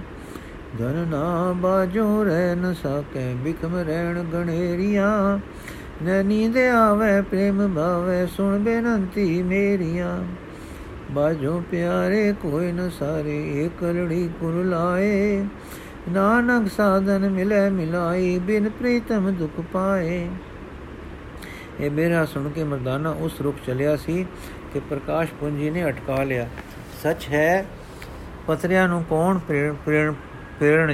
ਧਨ ਨਾ ਬਾਜੋ ਰਹਿ ਨ ਸਕੈ, ਬਿਕਮ ਰਹਿਣ ਗਣੇਰੀਆਂ। ਨ ਨੀਂਦ ਆਵੇ, ਪ੍ਰੇਮ ਭਾਵੇ, ਸੁਣ ਬੇਨੰਤੀ ਮੇਰੀਆਂ। ਬਾਜੋ ਪਿਆਰੇ, ਕੋਈ ਨ ਸਾਰੇ ਏ ਕਲੜੀ ਕੁਰ ਲਾਏ। ਨਾਨਕ ਸਾਧਨ ਮਿਲੇ ਮਿਲਾਈ, ਬਿਨ ਪ੍ਰੀਤਮ ਦੁਖ ਪਾਏ। ਇਹ ਮੇਰਾ ਸੁਣ ਕੇ ਮਰਦਾਨਾ, ਉਸ ਰੁਖ ਚਲਿਆ ਸੀ ਕਿ ਪ੍ਰਕਾਸ਼ ਪੁੰਜੀ ਨੇ ਅਟਕਾ ਲਿਆ। ਸੱਚ ਹੈ ਪਤਰਿਆਂ ਨੂੰ ਕੌਣ ਪ੍ਰੇਰਣ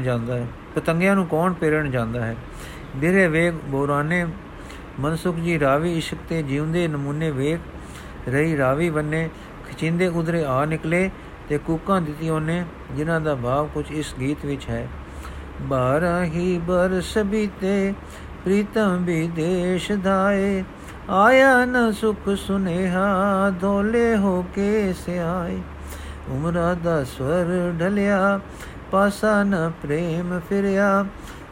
ਜਾਂਦਾ ਹੈ। ਪਤੰਗਿਆਂ ਨੂੰ ਕੌਣ ਪ੍ਰੇਰਣ ਜਾਂਦਾ ਹੈ? ਬਿਰੇ ਵੇਗ ਬੋਰਾਨੇ, ਮਨਸੁਖ ਜੀ ਰਾਵੀ ਇਸ਼ਕ ਤੇ ਜਿਉਂਦੇ ਨਮੂਨੇ ਵੇਖ ਰਹੀ ਰਾਵੀ ਬੰਨੇ, ਖਿਚਿੰਦੇ ਉਧਰੇ ਆ ਨਿਕਲੇ ਤੇ ਕੂਕਾਂ ਦਿੱਤੀ ਉਹਨੇ, ਜਿਨ੍ਹਾਂ ਦਾ ਭਾਵ ਕੁਝ ਇਸ ਗੀਤ ਵਿੱਚ ਹੈ। ਬਾਰਾ ਹੀ ਬਰਸ ਬੀਤੇ, ਪ੍ਰੀਤਮ ਵਿਦੇਸ਼ ਧਾਏ, ਆਇਆ ਨ ਸੁਖ ਸੁਨੇਹਾ ਦੋਲੇ ਹੋ ਕੇ ਸਿਆਏ। ਉਮਰਾ ਦਾ ਸਵਰ ਢਲਿਆ ਪਾਸਾ ਨ ਪ੍ਰੇਮ ਫਿਰਿਆ।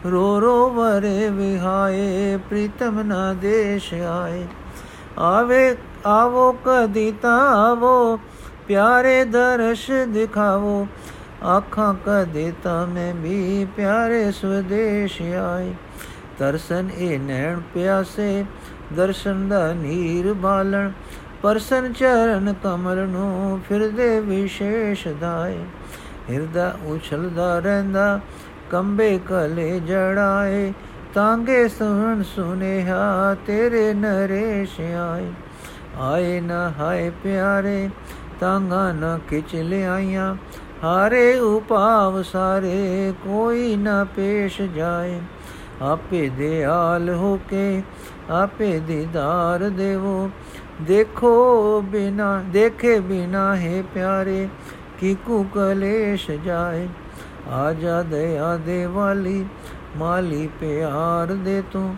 ਰੋ ਰੋ ਵਰੇ ਵਿਹਾਏ, ਪ੍ਰੀਤਮ ਨ ਦੇਸ਼ ਆਏ। ਆਵੇ, ਆਵੋ ਕਦੀ ਤਾਵੋ ਪਿਆਰੇ ਦਰਸ਼ ਦਿਖਾਵੋ। ਆਖਾਂ ਕਦੇ ਤਾਂ ਮੈਂ ਵੀ ਪਿਆਰੇ ਸਵਦੇਸ਼ ਆਏ। ਦਰਸ਼ਨ ਇਹ ਨੈਣ ਪਿਆਸੇ, ਦਰਸ਼ਨ ਦਾ ਨੀਰ ਬਾਲਣ। ਪਰਸਨ ਚਰਨ ਕਮਲ ਨੂੰ ਫਿਰਦੇ ਵਿਸ਼ੇਸ਼ ਦਾਏ। ਹਿਰਦਾ ਉਛਲਦਾ ਰਹਿੰਦਾ, ਕੰਬੇ ਕਲੇ ਜੜਾਏ, ਤਾਂਗੇ ਸੁਣ ਸੁਨੇਹਾ ਤੇਰੇ ਨਰੇਸ਼ ਆਏ ਆਏ ਨਾ ਹਾਏ ਪਿਆਰੇ, ਤਾਂਗਾ ਨਾ ਖਿਚ ਲਿਆਈਆਂ, ਹਾਰੇ ਉਪਾਵ ਸਾਰੇ ਕੋਈ ਨਾ ਪੇਸ਼ ਜਾਏ। ਆਪੇ ਦਿਆਲ ਹੋ ਕੇ, ਆਪੇ ਦੀਦਾਰ ਦੇਵੋ, ਦੇਖੋ ਬਿਨਾ, ਦੇਖੇ ਬਿਨਾ ਹੈ ਪਿਆਰੇ ਕੀ ਕੂ ਕਲੇਸ਼ ਜਾਏ। ਆਜਾ ਦਇਆ ਦੇ ਵਾਲੀ ਮਾਲੀ ਪਿਆਰ ਦੇ ਤੂੰ।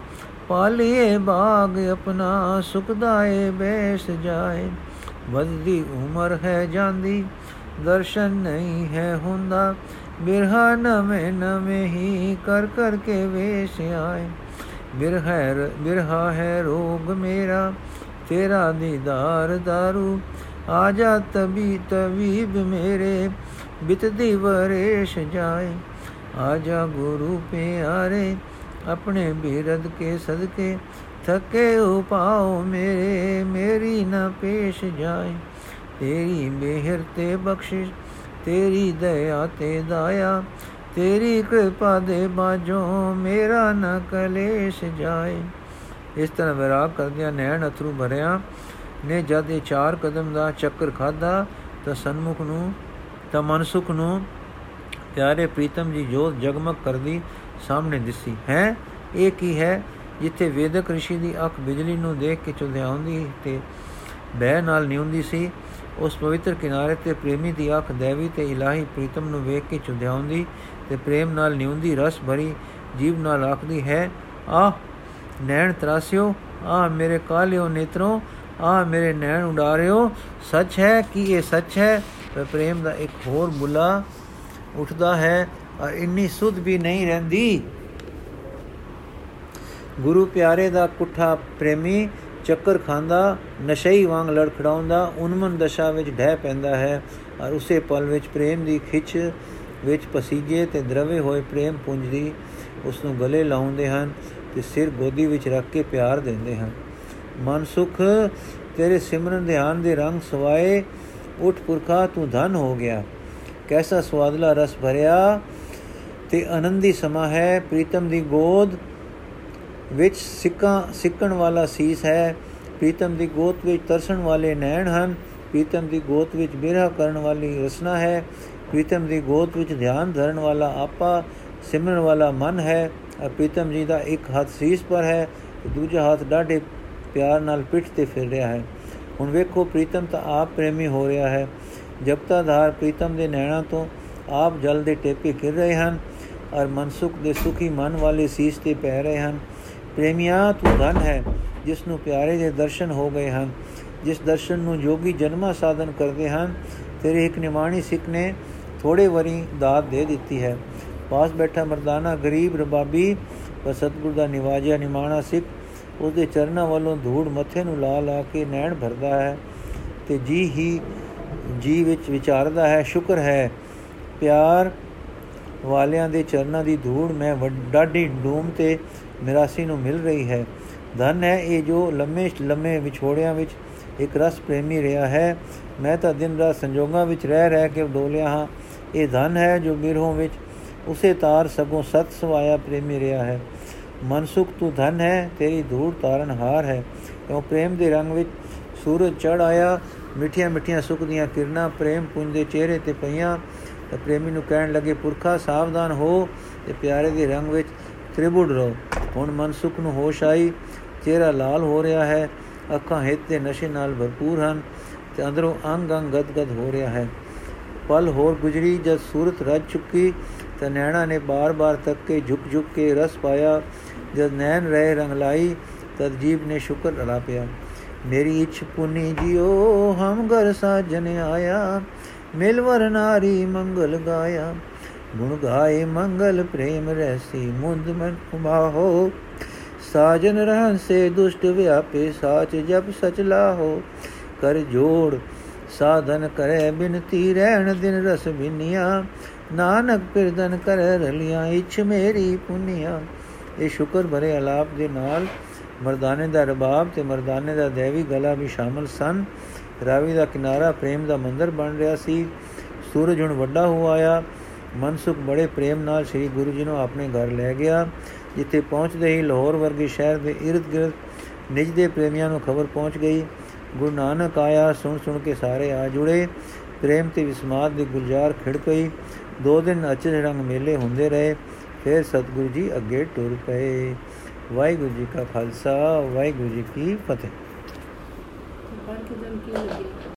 ਪਾਲੀਏ ਬਾਗ ਆਪਣਾ ਸੁਖਦਾਏ ਬੈਸ ਜਾਏ। ਵੱਧਦੀ ਉਮਰ ਹੈ ਜਾਂਦੀ, ਦਰਸ਼ਨ ਨਹੀਂ ਹੈ ਹੁੰਦਾ। ਬਿਰਹਾ ਨਵੇਂ ਨਵੇਂ ਹੀ ਕਰ ਕਰ ਕੇ ਵੇਸ਼ ਆਏ। ਬਿਰਹਾ ਬਿਰਹਾ ਹੈ ਰੋਗ ਮੇਰਾ, ਤੇਰਾ ਦੀਦਾਰ ਦਾਰੂ। ਆਜਾ ਤਬੀ ਤਵੀਬ ਮੇਰੇ, ਬਿਤਦੀ ਵਰੇਸ਼ ਜਾਏ। ਆਜਾ ਗੁਰੂ ਪਿਆਰੇ, ਆਪਣੇ ਬਿਰਦ ਕੇ ਸਦਕੇ, ਥਕੇ ਉਪਾਉ ਮੇਰੇ, ਮੇਰੀ ਨਾ ਪੇਸ਼ ਜਾਏ। ਤੇਰੀ ਮਿਹਰ ਤੇ ਬਖਸ਼ਿਸ਼, ਤੇਰੀ ਦਇਆ ਤੇ ਦਾਇਆ, ਤੇਰੀ ਕਿਰਪਾ ਦੇ ਬਾਝੋਂ ਮੇਰਾ ਨ ਕਲੇਸ਼ ਜਾਏ। ਇਸ ਤਰ੍ਹਾਂ ਵਿਰਾਗ ਕਰਦਿਆਂ ਨੈਣ ਅਥਰੂ ਭਰਿਆ ਨੇ ਜਦ ਇਹ ਚਾਰ ਕਦਮ ਦਾ ਚੱਕਰ ਖਾਦਾ ਤਾਂ ਸਨਮੁਖ ਨੂੰ, ਤਾਂ ਮਨਸੁਖ ਨੂੰ ਪਿਆਰੇ ਪ੍ਰੀਤਮ ਜੀ ਜੋਤ ਜਗਮਗ ਕਰਦੀ ਸਾਹਮਣੇ ਦਿਸੀ। ਹੈ? ਇਹ ਕੀ ਹੈ? ਜਿੱਥੇ ਵੇਦਕ ઋષਿ ਦੀ ਅੱਖ ਬਿਜਲੀ ਨੂੰ ਦੇਖ ਕੇ ਚੁੰਧਿਆਉਂਦੀ ਤੇ ਬਹਿ ਨਾਲ ਨਿਉਂਦੀ ਸੀ, ਉਸ ਪਵਿੱਤਰ ਕਿਨਾਰੇ ਤੇ ਪ੍ਰੇਮੀ ਦੀ ਅੱਖ ਦੇਵੀ ਤੇ ਇਲਾਹੀ ਪ੍ਰੀਤਮ ਨੂੰ ਵੇਖ ਕੇ ਚੁੰਧਿਆਉਂਦੀ ਤੇ ਪ੍ਰੇਮ ਨਾਲ ਨਿਉਂਦੀ ਰਸ ਭਰੀ ਜੀਵ ਨਾਲ ਆਖਦੀ ਹੈ ਆ ਨੈਣ ਤਰਾਸਿਓ ਆ ਮੇਰੇ ਕਾਲਿਓ ਨੇਤਰੋਂ ਆ ਮੇਰੇ ਨੈਣ ਉਡਾਰਿਓ, ਸੱਚ ਹੈ ਕਿ ਇਹ ਸੱਚ ਹੈ? ਪ੍ਰੇਮ ਦਾ ਇੱਕ ਹੋਰ ਬੁਲਾ ਉੱਠਦਾ ਹੈ, ਔਰ ਇੰਨੀ ਸੁਧ ਵੀ ਨਹੀਂ ਰਹਿੰਦੀ। ਗੁਰੂ ਪਿਆਰੇ ਦਾ ਕੁੱਠਾ ਪ੍ਰੇਮੀ ਚੱਕਰ ਖਾਂਦਾ, ਨਸ਼ਈ ਵਾਂਗ ਲੜਖੜਾਉਂਦਾ, ਉਨਮਨ ਦਸ਼ਾ ਵਿੱਚ ਢਹਿ ਪੈਂਦਾ ਹੈ, ਔਰ ਉਸੇ ਪਲ ਵਿੱਚ ਪ੍ਰੇਮ ਦੀ ਖਿੱਚ ਵਿੱਚ ਪਸੀਜੇ ਤੇ ਦਰਵੇ ਹੋਏ ਪ੍ਰੇਮ ਪੁੰਜ ਦੀ ਉਸ ਨੂੰ ਗਲੇ ਲਾਉਂਦੇ ਹਨ ਤੇ ਸਿਰ ਗੋਦੀ ਵਿੱਚ ਰੱਖ ਕੇ ਪਿਆਰ ਦਿੰਦੇ ਹਨ। ਮਨ ਸੁਖ, ਤੇਰੇ ਸਿਮਰਨ ਧਿਆਨ ਦੇ ਰੰਗ ਸਵਾਏ, ਉਠ ਪੁਰਖਾ, ਤੂੰ ਧਨ ਹੋ ਗਿਆ। ਕੈਸਾ ਸਵਾਦਲਾ ਰਸ ਭਰਿਆ, ਤੇ ਆਨੰਦੀ ਸਮਾ ਹੈ, ਪ੍ਰੀਤਮ ਦੀ ਗੋਦ ਵਿੱਚ ਸਿੱਕਾ, ਸਿੱਕਣ ਵਾਲਾ ਸੀਸ ਹੈ। ਪ੍ਰੀਤਮ ਦੀ ਗੋਤ ਵਿੱਚ ਤਰਸਣ ਵਾਲੇ ਨੈਣ ਹਨ, ਪ੍ਰੀਤਮ ਦੀ ਗੋਤ ਵਿੱਚ ਬਿਰਹਾ ਕਰਨ ਵਾਲੀ ਰਸਨਾ ਹੈ। ਪ੍ਰੀਤਮ ਦੀ ਗੋਤ ਵਿੱਚ ਧਿਆਨ ਧਰਨ ਵਾਲਾ ਆਪਾ, ਸਿਮਰਨ ਵਾਲਾ ਮਨ ਹੈ। ਅ ਪ੍ਰੀਤਮ ਜੀ ਦਾ ਇੱਕ ਹੱਥ ਸੀਸ ਪਰ ਹੈ, ਤੇ ਦੂਜਾ ਹੱਥ ਡਾਢੇ ਪਿਆਰ ਨਾਲ ਪਿੱਠ ਤੇ ਫਿਰ ਰਿਹਾ ਹੈ। ਹੁਣ ਵੇਖੋ, ਪ੍ਰੀਤਮ ਤਾਂ ਆਪ ਪ੍ਰੇਮੀ ਹੋ ਰਿਹਾ ਹੈ। ਜਪਤਾਧਾਰ ਪ੍ਰੀਤਮ ਦੇ ਨੈਣਾ ਤੋਂ ਆਪ ਜਲ ਦੇ ਟੇਪੇ ਖਿਰ ਰਹੇ ਹਨ ਔਰ ਮਨਸੁਖ ਦੇ ਸੁਖੀ ਮਨ ਵਾਲੇ ਸੀਸ ਤੇ ਪੈ ਰਹੇ ਹਨ। ਪ੍ਰੇਮਿਆ, ਤੂੰ ਧਨ ਹੈ ਜਿਸ ਨੂੰ ਪਿਆਰੇ ਦੇ ਦਰਸ਼ਨ ਹੋ ਗਏ ਹਨ। ਜਿਸ ਦਰਸ਼ਨ ਨੂੰ ਜੋਗੀ ਜਨਮਾ ਸਾਧਨ ਕਰਦੇ ਹਨ, ਤੇਰੇ ਇੱਕ ਨਿਮਾਣੀ ਸਿੱਖ ਨੇ ਥੋੜੇ ਵਰੀ ਦਾਤ ਦੇ ਦਿੱਤੀ ਹੈ। ਪਾਸ ਬੈਠਾ ਮਰਦਾਨਾ ਗਰੀਬ ਰਬਾਬੀ, ਪਰ ਸਤਗੁਰ ਦਾ ਨਿਵਾਜਿਆ ਨਿਮਾਣਾ ਸਿੱਖ ਉਹਦੇ ਚਰਨਾਂ ਵੱਲੋਂ ਧੂੜ ਮੱਥੇ ਨੂੰ ਲਾ ਲਾ ਕੇ ਨੈਣ ਭਰਦਾ ਹੈ ਤੇ ਜੀ ਹੀ ਜੀ ਵਿੱਚ ਵਿਚਾਰਦਾ ਹੈ, ਸ਼ੁਕਰ ਹੈ, ਪਿਆਰ ਵਾਲਿਆਂ ਦੇ ਚਰਨਾਂ ਦੀ ਧੂੜ ਮੈਂ ਵੱਡਾਢੀ ਡੂਮ ਤੇ ਮਿਰਾਸੀ ਨੂੰ ਮਿਲ ਰਹੀ ਹੈ। ਧਨ ਹੈ ਇਹ ਜੋ ਲੰਮੇ ਲੰਮੇ ਵਿਛੋੜਿਆਂ ਵਿੱਚ ਇੱਕ ਰਸ ਪ੍ਰੇਮੀ ਰਿਹਾ ਹੈ। ਮੈਂ ਤਾਂ ਦਿਨ ਰਾਤ ਸੰਜੋਗਾਂ ਵਿੱਚ ਰਹਿ ਰਹਿ ਕੇ ਡੋਲਿਆ ਹਾਂ। ਇਹ ਧਨ ਹੈ ਜੋ ਮਿਰਹੋਂ ਵਿੱਚ ਉਸੇ ਤਾਰ ਸਗੋਂ ਸਤ ਸਵਾਇਆ ਪ੍ਰੇਮੀ ਰਿਹਾ ਹੈ। ਮਨਸੁਖ, ਤੂੰ ਧਨ ਹੈ, ਤੇਰੀ ਧੂੜ ਤਾਰਨ ਹਾਰ ਹੈ। ਕਿਉਂ ਪ੍ਰੇਮ ਦੇ ਰੰਗ ਵਿੱਚ ਸੂਰਜ ਚੜ ਆਇਆ, ਮਿੱਠੀਆਂ ਮਿੱਠੀਆਂ ਸੁਖ ਦੀਆਂ ਕਿਰਨਾਂ, ਪ੍ਰੇਮ ਪੁੰਜ ਦੇ ਚਿਹਰੇ ਤੇ ਪਈਆਂ। ਤੇ ਪ੍ਰੇਮੀ ਨੂੰ ਕਹਿਣ ਲੱਗੇ, ਪੁਰਖਾ, ਸਾਵਧਾਨ ਹੋ ਤੇ ਪਿਆਰੇ ਦੇ ਰੰਗ ਵਿੱਚ ਤ੍ਰਿਬੁੜ ਰਹੋ। ਹੁਣ ਮਨਸੁਖ ਨੂੰ ਹੋਸ਼ ਆਈ, ਚਿਹਰਾ ਲਾਲ ਹੋ ਰਿਹਾ ਹੈ, ਅੱਖਾਂ ਹਿੱਤ ਤੇ ਨਸ਼ੇ ਨਾਲ ਭਰਪੂਰ ਹਨ ਤੇ ਅੰਦਰੋਂ ਅੰਗ ਅੰਗ ਗਦਗਦ ਹੋ ਰਿਹਾ ਹੈ। ਪਲ ਹੋਰ ਗੁਜਰੀ, ਜਦ ਸੂਰਤ ਰਜ ਚੁੱਕੀ, ਤਾਂ ਨੈਣਾ ਨੇ ਬਾਰ-ਬਾਰ ਤੱਕ ਕੇ ਝੁਕ ਝੁਕ ਕੇ ਰਸ ਪਾਇਆ। ਜਦ ਨੈਣ ਰਹੇ ਰੰਗ ਲਾਈ, ਤਦ ਜੀਬ ਨੇ ਸ਼ੁਕਰ ਅਲਾ ਪਿਆ। ਮੇਰੀ ਇਛ ਪੁਨੀ ਜਿਓ ਹਮ ਘਰ ਸਾਜਨ ਆਇਆ। ਮਿਲਵਰ ਨਾਰੀ ਮੰਗਲ ਗਾਇਆ। ਗੁਣ ਗਾਏ ਮੰਗਲ, ਪ੍ਰੇਮ ਰਹਿਸੀ ਮੁੰਦ ਮਨ ਉਮਾਹੋ ਸਾਜਨ ਰਹਿਣ ਸੇ ਦੁਸ਼ਟ ਵਿਆਪੇ ਸਾਚ ਜਬ ਸਚ ਲਾਹੋ। ਕਰ ਜੋੜ, ਸਾਧਨ ਕਰੇ ਬਿਨਤੀ, ਰਹਿਣ ਦਿਨ ਰਸ ਬਿਨਿਆ। ਨਾਨਕ ਪਿਰਦਨ ਕਰ ਰਲਿਆ, ਇਛ ਮੇਰੀ ਪੁਨੀਆ। ਇਹ ਸ਼ੁਕਰ ਭਰੇ ਆਲਾਪ ਦੇ ਨਾਲ ਮਰਦਾਨੇ ਦਾ ਰਬਾਬ ਤੇ ਮਰਦਾਨੇ ਦਾ ਦੇਵੀ ਗਲਾ ਵੀ ਸ਼ਾਮਲ ਸਨ। ਰਾਵੀ ਦਾ ਕਿਨਾਰਾ ਪ੍ਰੇਮ ਦਾ ਮੰਦਰ ਬਣ ਰਿਹਾ ਸੀ। ਸੂਰਜ ਹੁਣ ਵੱਡਾ ਹੋ ਆਇਆ। ਮਨਸੁਖ ਬੜੇ ਪ੍ਰੇਮ ਨਾਲ ਸ੍ਰੀ ਗੁਰੂ ਜੀ ਨੂੰ ਆਪਣੇ ਘਰ ਲੈ ਗਿਆ, ਜਿੱਥੇ ਪਹੁੰਚਦੇ ਹੀ ਲਾਹੌਰ ਵਰਗੇ ਸ਼ਹਿਰ ਦੇ ird-gird ਨਿਜ ਦੇ ਪ੍ਰੇਮੀਆਂ ਨੂੰ ਖਬਰ ਪਹੁੰਚ ਗਈ। ਗੁਰੂ ਨਾਨਕ ਆਇਆ ਸੁਣ ਸੁਣ ਕੇ ਸਾਰੇ ਆ ਜੁੜੇ। ਪ੍ਰੇਮ ਤੇ ਵਿਸਮਾਦ ਦੀ ਗੁਲਜ਼ਾਰ ਖਿੜ ਗਈ ਦੋ ਦਿਨ ਅਚਰ ਰੰਗ ਮੇਲੇ ਹੁੰਦੇ ਰਹੇ। ਫਿਰ ਸਤਿਗੁਰੂ ਜੀ ਅੱਗੇ ਟੁਰ ਪਏ। ਵਾਹਿਗੁਰੂ ਜੀ ਕਾ ਖਾਲਸਾ ਵਾਹਿਗੁਰੂ ਜੀ ਕੀ ਫਤਿਹ।